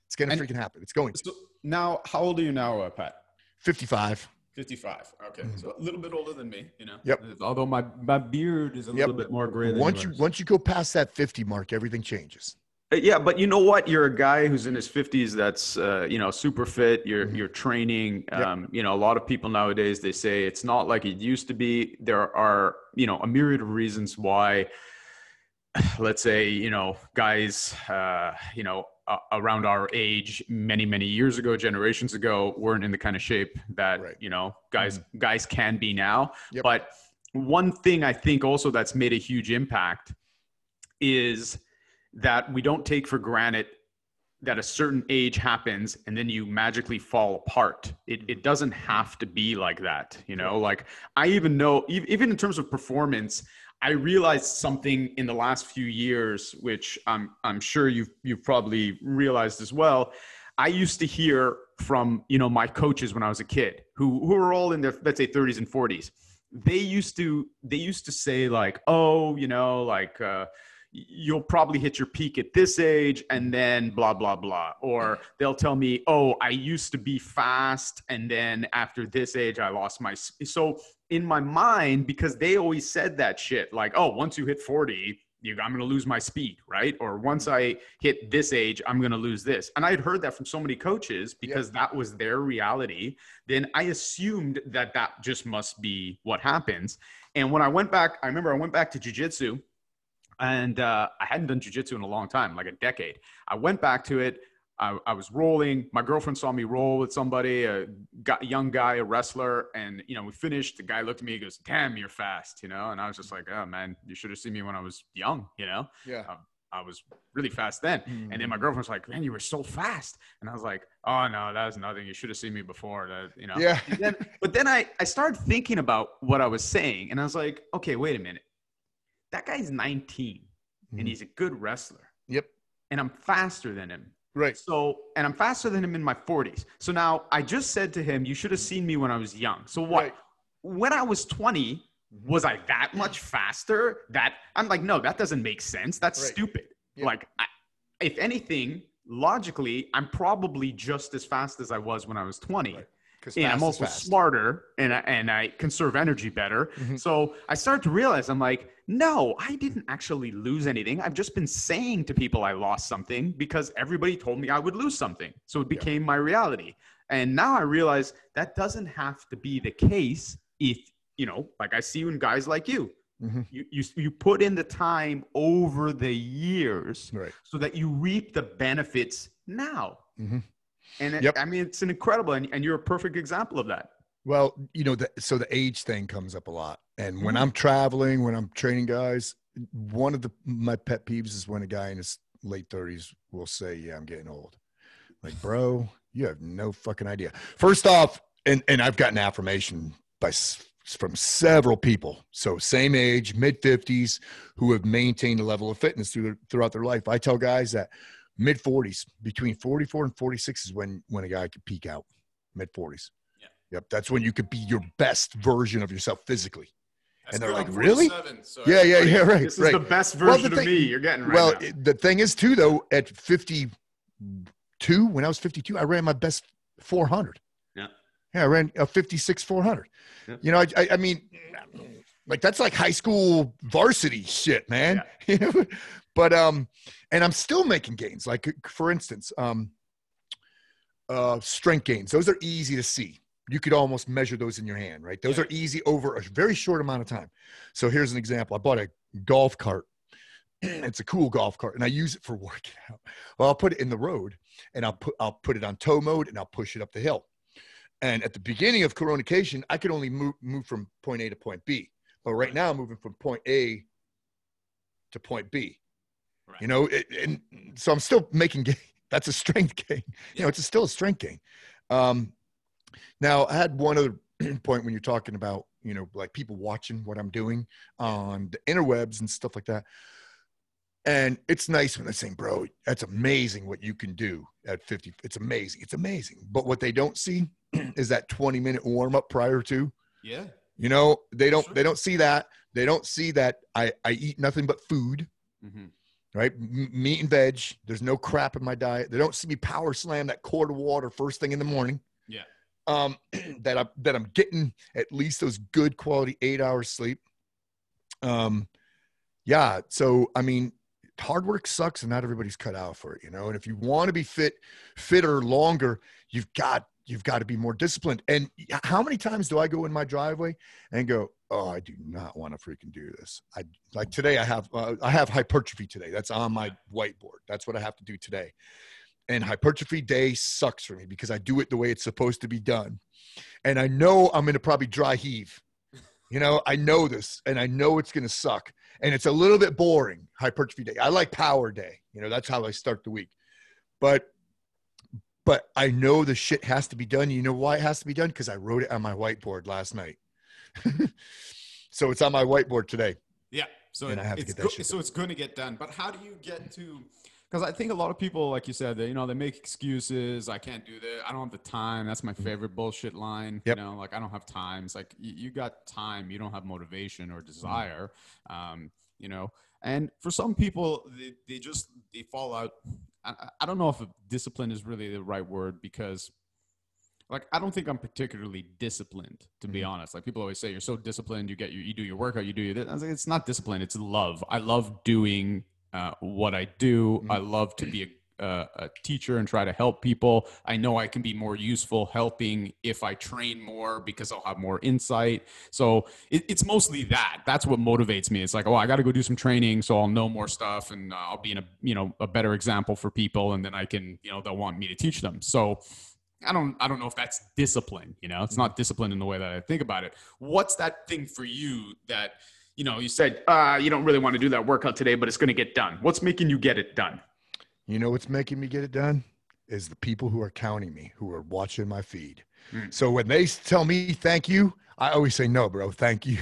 It's gonna and freaking happen. It's going. So now, how old are you now, uh, Pat? 55. 55. Okay, mm-hmm. so a little bit older than me, you know. Yep. Although my my beard is a yep. little bit more gray. once you once you go past that 50 mark, everything changes. Uh, yeah, but you know what? You're a guy who's in his 50s. That's uh, you know super fit. You're mm-hmm. you're training. Um, yep. You know, a lot of people nowadays they say it's not like it used to be. There are you know a myriad of reasons why. Let's say you know guys, uh, you know uh, around our age, many many years ago, generations ago, weren't in the kind of shape that right. you know guys mm-hmm. guys can be now. Yep. But one thing I think also that's made a huge impact is that we don't take for granted that a certain age happens and then you magically fall apart. It, it doesn't have to be like that. You know, like I even know, even in terms of performance, I realized something in the last few years, which I'm, I'm sure you've, you've probably realized as well. I used to hear from, you know, my coaches when I was a kid who, who were all in their, let's say 30s and 40s. They used to, they used to say like, oh, you know, like, uh, you'll probably hit your peak at this age and then blah blah blah. Or they'll tell me oh i used to be fast and then after this age i lost my so in my mind because they always said that shit like oh once you hit 40 you, i'm going to lose my speed right? Or once mm-hmm. i hit this age i'm going to lose this. And i had heard that from so many coaches because that was their reality. Then i assumed that that just must be what happens. And when i went back i remember i went back to jiu-jitsu and uh, I hadn't done jujitsu in a long time, like a decade. I went back to it. I, I, was rolling. My girlfriend saw me roll with somebody, a young guy, a wrestler, and you know we finished. The guy looked at me, he goes, "Damn, you're fast," you know. And I was just like, "Oh man, you should have seen me when I was young," you know. Yeah. Uh, I was really fast then. Mm. And then my girlfriend was like, "Man, you were so fast," and I was like, "Oh no, that was nothing. You should have seen me before." That you know. Yeah. then, but then I I started thinking about what I was saying, and I was like, "Okay, wait a minute that guy's 19 mm-hmm. and he's a good wrestler. Yep. And I'm faster than him. Right. So, and I'm faster than him in my 40s. So now I just said to him, You should have seen me when I was young. So what? Right. When I was 20, mm-hmm. was I that much faster? That I'm like, No, that doesn't make sense. That's right. stupid. Yep. Like, I, if anything, logically, I'm probably just as fast as I was when I was 20. Right and I'm also smarter and I, and I conserve energy better. Mm-hmm. So I start to realize I'm like, no, I didn't actually lose anything. I've just been saying to people I lost something because everybody told me I would lose something. So it became yeah. my reality. And now I realize that doesn't have to be the case if, you know, like I see in guys like you. Mm-hmm. You, you you put in the time over the years right. so that you reap the benefits now. Mm-hmm. And it, yep. I mean, it's an incredible, and, and you're a perfect example of that. Well, you know, the, so the age thing comes up a lot. And when mm-hmm. I'm traveling, when I'm training guys, one of the my pet peeves is when a guy in his late 30s will say, "Yeah, I'm getting old." Like, bro, you have no fucking idea. First off, and and I've gotten affirmation by from several people, so same age, mid fifties, who have maintained a level of fitness through throughout their life. I tell guys that mid forties, between forty four and forty six, is when when a guy could peak out. Mid forties. Yeah. Yep. That's when you could be your best version of yourself physically. That's and they're like, really? So yeah, yeah, yeah, right. This right. is the best version well, the thing, of me you're getting right Well, now. the thing is, too, though, at 52, when I was 52, I ran my best 400. Yeah. Yeah, I ran a 56 400. Yeah. You know, I, I, I, mean, like that's like high school varsity shit, man. Yeah. but, um, and I'm still making gains. Like, for instance, um, uh, strength gains, those are easy to see you could almost measure those in your hand, right? Those are easy over a very short amount of time. So here's an example. I bought a golf cart. it's a cool golf cart, and I use it for working out. Well, I'll put it in the road, and I'll put I'll put it on tow mode, and I'll push it up the hill. And at the beginning of coronation, I could only move move from point A to point B. But right now, I'm moving from point A to point B. Right. You know, it, and so I'm still making gain. That's a strength gain. You know, it's a, still a strength gain. Um, now, I had one other point when you're talking about, you know, like people watching what I'm doing on the interwebs and stuff like that. And it's nice when they're saying, bro, that's amazing what you can do at 50. It's amazing. It's amazing. But what they don't see is that 20 minute warm up prior to. Yeah. You know, they don't, sure. they don't see that. They don't see that I, I eat nothing but food. Mm-hmm right? Meat and veg. There's no crap in my diet. They don't see me power slam that quart of water first thing in the morning um, that I'm that I'm getting at least those good quality eight hours sleep. Um, yeah. So I mean, hard work sucks, and not everybody's cut out for it, you know. And if you want to be fit, fitter longer, you've got you've got to be more disciplined. And how many times do I go in my driveway and go, "Oh, I do not want to freaking do this." I like today. I have uh, I have hypertrophy today. That's on my whiteboard. That's what I have to do today and hypertrophy day sucks for me because I do it the way it's supposed to be done. And I know I'm going to probably dry heave. You know, I know this and I know it's going to suck. And it's a little bit boring, hypertrophy day. I like power day. You know, that's how I start the week. But but I know the shit has to be done. You know why it has to be done? Because I wrote it on my whiteboard last night. so it's on my whiteboard today. Yeah. So and I have to get that go- so it's going to get done. But how do you get to because I think a lot of people, like you said, they, you know, they make excuses. I can't do this. I don't have the time. That's my mm-hmm. favorite bullshit line. Yep. You know, like I don't have time. It's like you, you got time. You don't have motivation or desire. Um, you know, and for some people, they, they just they fall out. I, I don't know if discipline is really the right word because like I don't think I'm particularly disciplined to be mm-hmm. honest. Like people always say you're so disciplined, you get you, you do your workout, you do your like, it's not discipline, it's love. I love doing uh, what I do. Mm-hmm. I love to be a, uh, a, teacher and try to help people. I know I can be more useful helping if I train more because I'll have more insight. So it, it's mostly that. That's what motivates me. It's like, oh, I got to go do some training so I'll know more stuff and uh, I'll be in a you know a better example for people, and then I can you know they'll want me to teach them. So. I don't I don't know if that's discipline, you know. It's not discipline in the way that I think about it. What's that thing for you that you know, you said uh, you don't really want to do that workout today, but it's going to get done. What's making you get it done? You know what's making me get it done is the people who are counting me, who are watching my feed. Mm. So when they tell me thank you, I always say no, bro, thank you.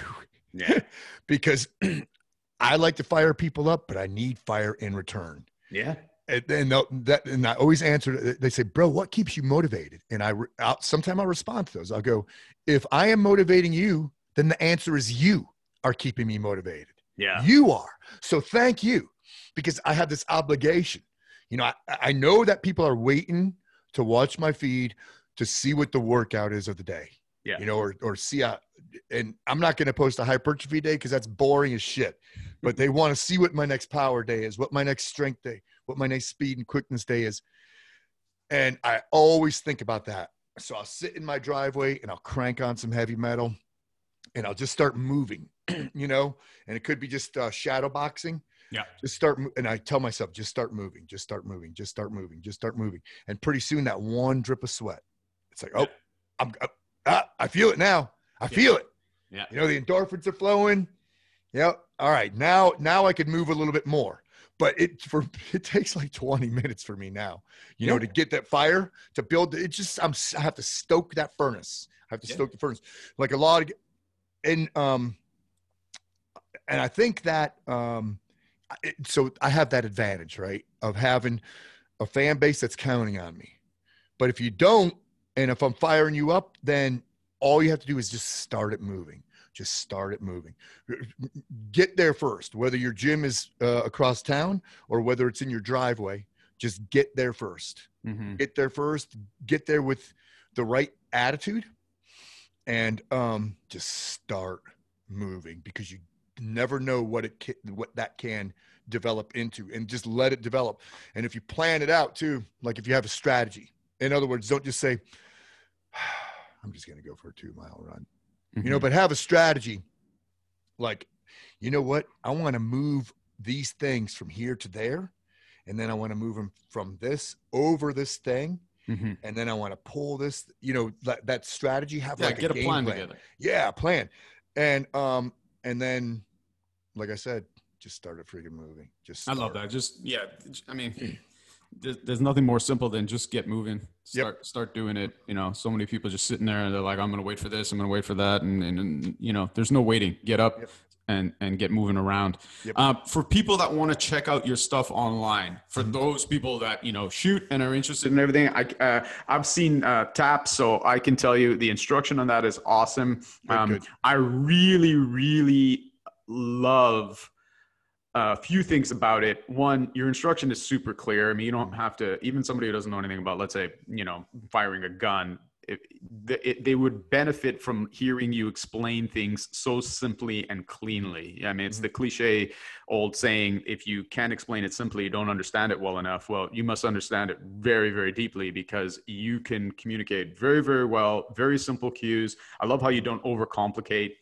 Yeah. because I like to fire people up, but I need fire in return. Yeah. And, and that, and I always answer. They say, "Bro, what keeps you motivated?" And I, I'll, sometimes I'll respond to those. I'll go, "If I am motivating you, then the answer is you." Are keeping me motivated. Yeah. You are. So thank you because I have this obligation. You know, I, I know that people are waiting to watch my feed to see what the workout is of the day. Yeah. You know, or, or see, how, and I'm not going to post a hypertrophy day because that's boring as shit. But they want to see what my next power day is, what my next strength day, what my next speed and quickness day is. And I always think about that. So I'll sit in my driveway and I'll crank on some heavy metal and I'll just start moving you know, and it could be just uh, shadow boxing. Yeah. Just start, and I tell myself, just start moving, just start moving, just start moving, just start moving, and pretty soon that one drip of sweat, it's like, oh, I'm, uh, ah, I feel it now. I feel yeah. it. Yeah. You know, the endorphins are flowing. Yep. All right. Now, now I could move a little bit more. but it for it takes like 20 minutes for me now you know to get that fire to build it just i'm i have to stoke that furnace i have to yeah. stoke the furnace like a lot of and um and i think that um it, so i have that advantage right of having a fan base that's counting on me. But if you don't and if i'm firing you up then all you have to do is just start it moving. Just start it moving. Get there first whether your gym is uh, across town or whether it's in your driveway just get there 1st mm-hmm. get there first get there with the right attitude and um, just start moving because you never know what it can, what that can develop into and just let it develop and if you plan it out too like if you have a strategy in other words don't just say i'm just going to go for a two mile run mm-hmm. you know, mm-hmm. but have a strategy. Like, you know what? I want to move these things from here to there. And then I want to move them from this over this thing. Mm-hmm. And then I want to pull this, you know, that, that strategy, have yeah, like get a, a plan, plan, together. Yeah, plan. And, um, and then, like I said, just start a freaking movie. Just, start. I love that. Just, yeah. I mean, there's, nothing more simple than just get moving start yep. start doing it you know so many people just sitting there and they're like i'm gonna wait for this i'm gonna wait for that and, and, and you know there's no waiting get up yep. And and get moving around yep. uh, for people that want to check out your stuff online for mm-hmm. those people that you know shoot and are interested in everything i uh, i've seen uh, TAPS so i can tell you the instruction on that is awesome um, i really really love a few things about it. One, your instruction is super clear. I mean, you don't have to, even somebody who doesn't know anything about, let's say, you know, firing a gun, it, it, they would benefit from hearing you explain things so simply and cleanly. I mean, it's the mm-hmm. cliche old saying if you can't explain it simply, you don't understand it well enough. Well, you must understand it very, very deeply because you can communicate very, very well, very simple cues. I love how you don't overcomplicate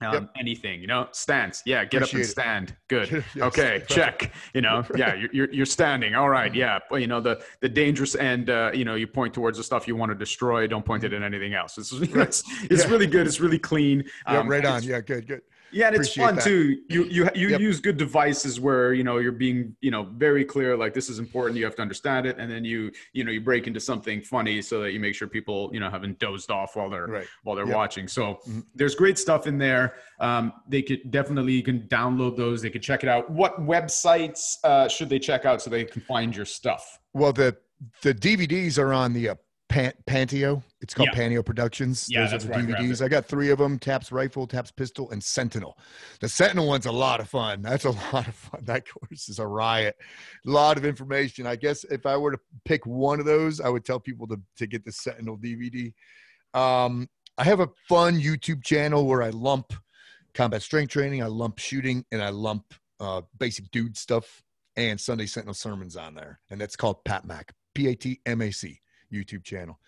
um, yep. anything, you know, stance. Yeah. Get Appreciate up and stand. It. Good. yes. Okay. Check. You know, yeah. You're, you're, you're, standing. All right. Yeah. Well, you know, the, the dangerous end, uh, you know, you point towards the stuff you want to destroy. Don't point it at anything else. It's, it's, it's yeah. really good. It's really clean. Um, yeah, right on. Yeah. Good, good. Yeah, and it's fun that. too. You you you yep. use good devices where you know you're being you know very clear like this is important. You have to understand it, and then you you know you break into something funny so that you make sure people you know haven't dozed off while they're right. while they're yep. watching. So mm-hmm. there's great stuff in there. Um, they could definitely you can download those. They could check it out. What websites uh, should they check out so they can find your stuff? Well, the the DVDs are on the uh, Pan- Panteo. It's called yeah. Panteo Productions. Yeah, Those are the DVDs. I got three of them: TAPS Rifle, TAPS Pistol, and Sentinel. The Sentinel one's a lot of fun. That's a lot of fun. That course is a riot. A lot of information. I guess if I were to pick one of those, I would tell people to to get the Sentinel DVD. Um, I have a fun YouTube channel where I lump combat strength training, I lump shooting, and I lump uh, basic dude stuff and Sunday Sentinel sermons on there, and that's called Pat Mac. P A T M A C. YouTube channel.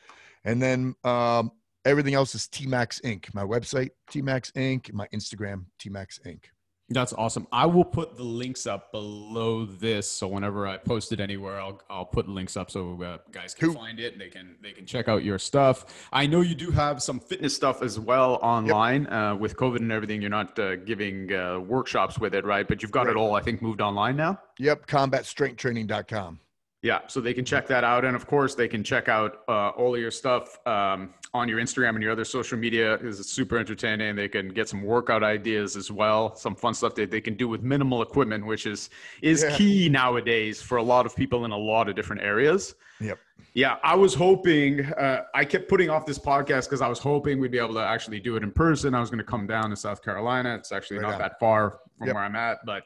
And then um, everything else is TMACS Inc. My website, TMACS Inc. My Instagram, TMACS Inc. That's awesome. I will put the links up below this, so whenever I post it anywhere, I'll I'll put links up so uh, guys can find it. And they can they can check out your stuff. I know you do have some fitness stuff as well online yep. uh, with COVID and everything. You're not uh, giving uh, workshops with it, right? But you've got right. it all, I think, moved online now. Yep, combatstrengthtraining.com. Yeah, so they can check that out, and of course, they can check out uh, all of your stuff um, on your Instagram and your other social media. is super entertaining. They can get some workout ideas as well, some fun stuff that they can do with minimal equipment, which is is yeah. key nowadays for a lot of people in a lot of different areas. Yep. Yeah, I was hoping. Uh, I kept putting off this podcast because I was hoping we'd be able to actually do it in person. I was going to come down to South Carolina. It's actually right not on. that far from yep. where I'm at, but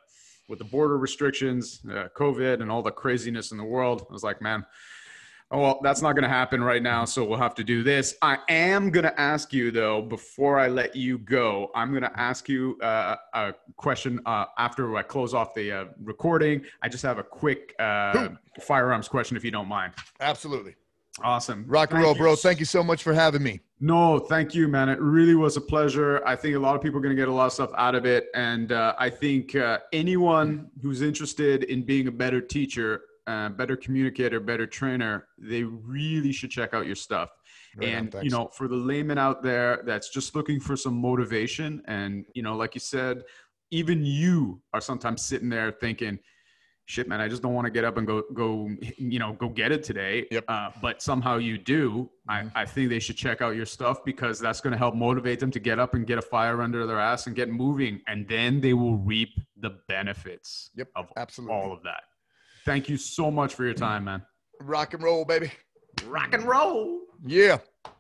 with the border restrictions, uh, COVID, and all the craziness in the world. I was like, man, oh, well, that's not going to happen right now. So we'll have to do this. I am going to ask you, though, before I let you go, I'm going to ask you uh, a question uh, after I close off the uh, recording. I just have a quick uh, firearms question, if you don't mind. Absolutely. Awesome. Rock and roll, bro. Thank you so much for having me. No, thank you, man. It really was a pleasure. I think a lot of people are going to get a lot of stuff out of it. And uh, I think uh, anyone who's interested in being a better teacher, uh, better communicator, better trainer, they really should check out your stuff. Right and, on, you know, for the layman out there that's just looking for some motivation, and, you know, like you said, even you are sometimes sitting there thinking, shit, man, I just don't want to get up and go, go, you know, go get it today. Yep. Uh, but somehow you do. Mm-hmm. I, I think they should check out your stuff because that's going to help motivate them to get up and get a fire under their ass and get moving. And then they will reap the benefits yep, of absolutely. all of that. Thank you so much for your time, man. Rock and roll, baby. Rock and roll. Yeah.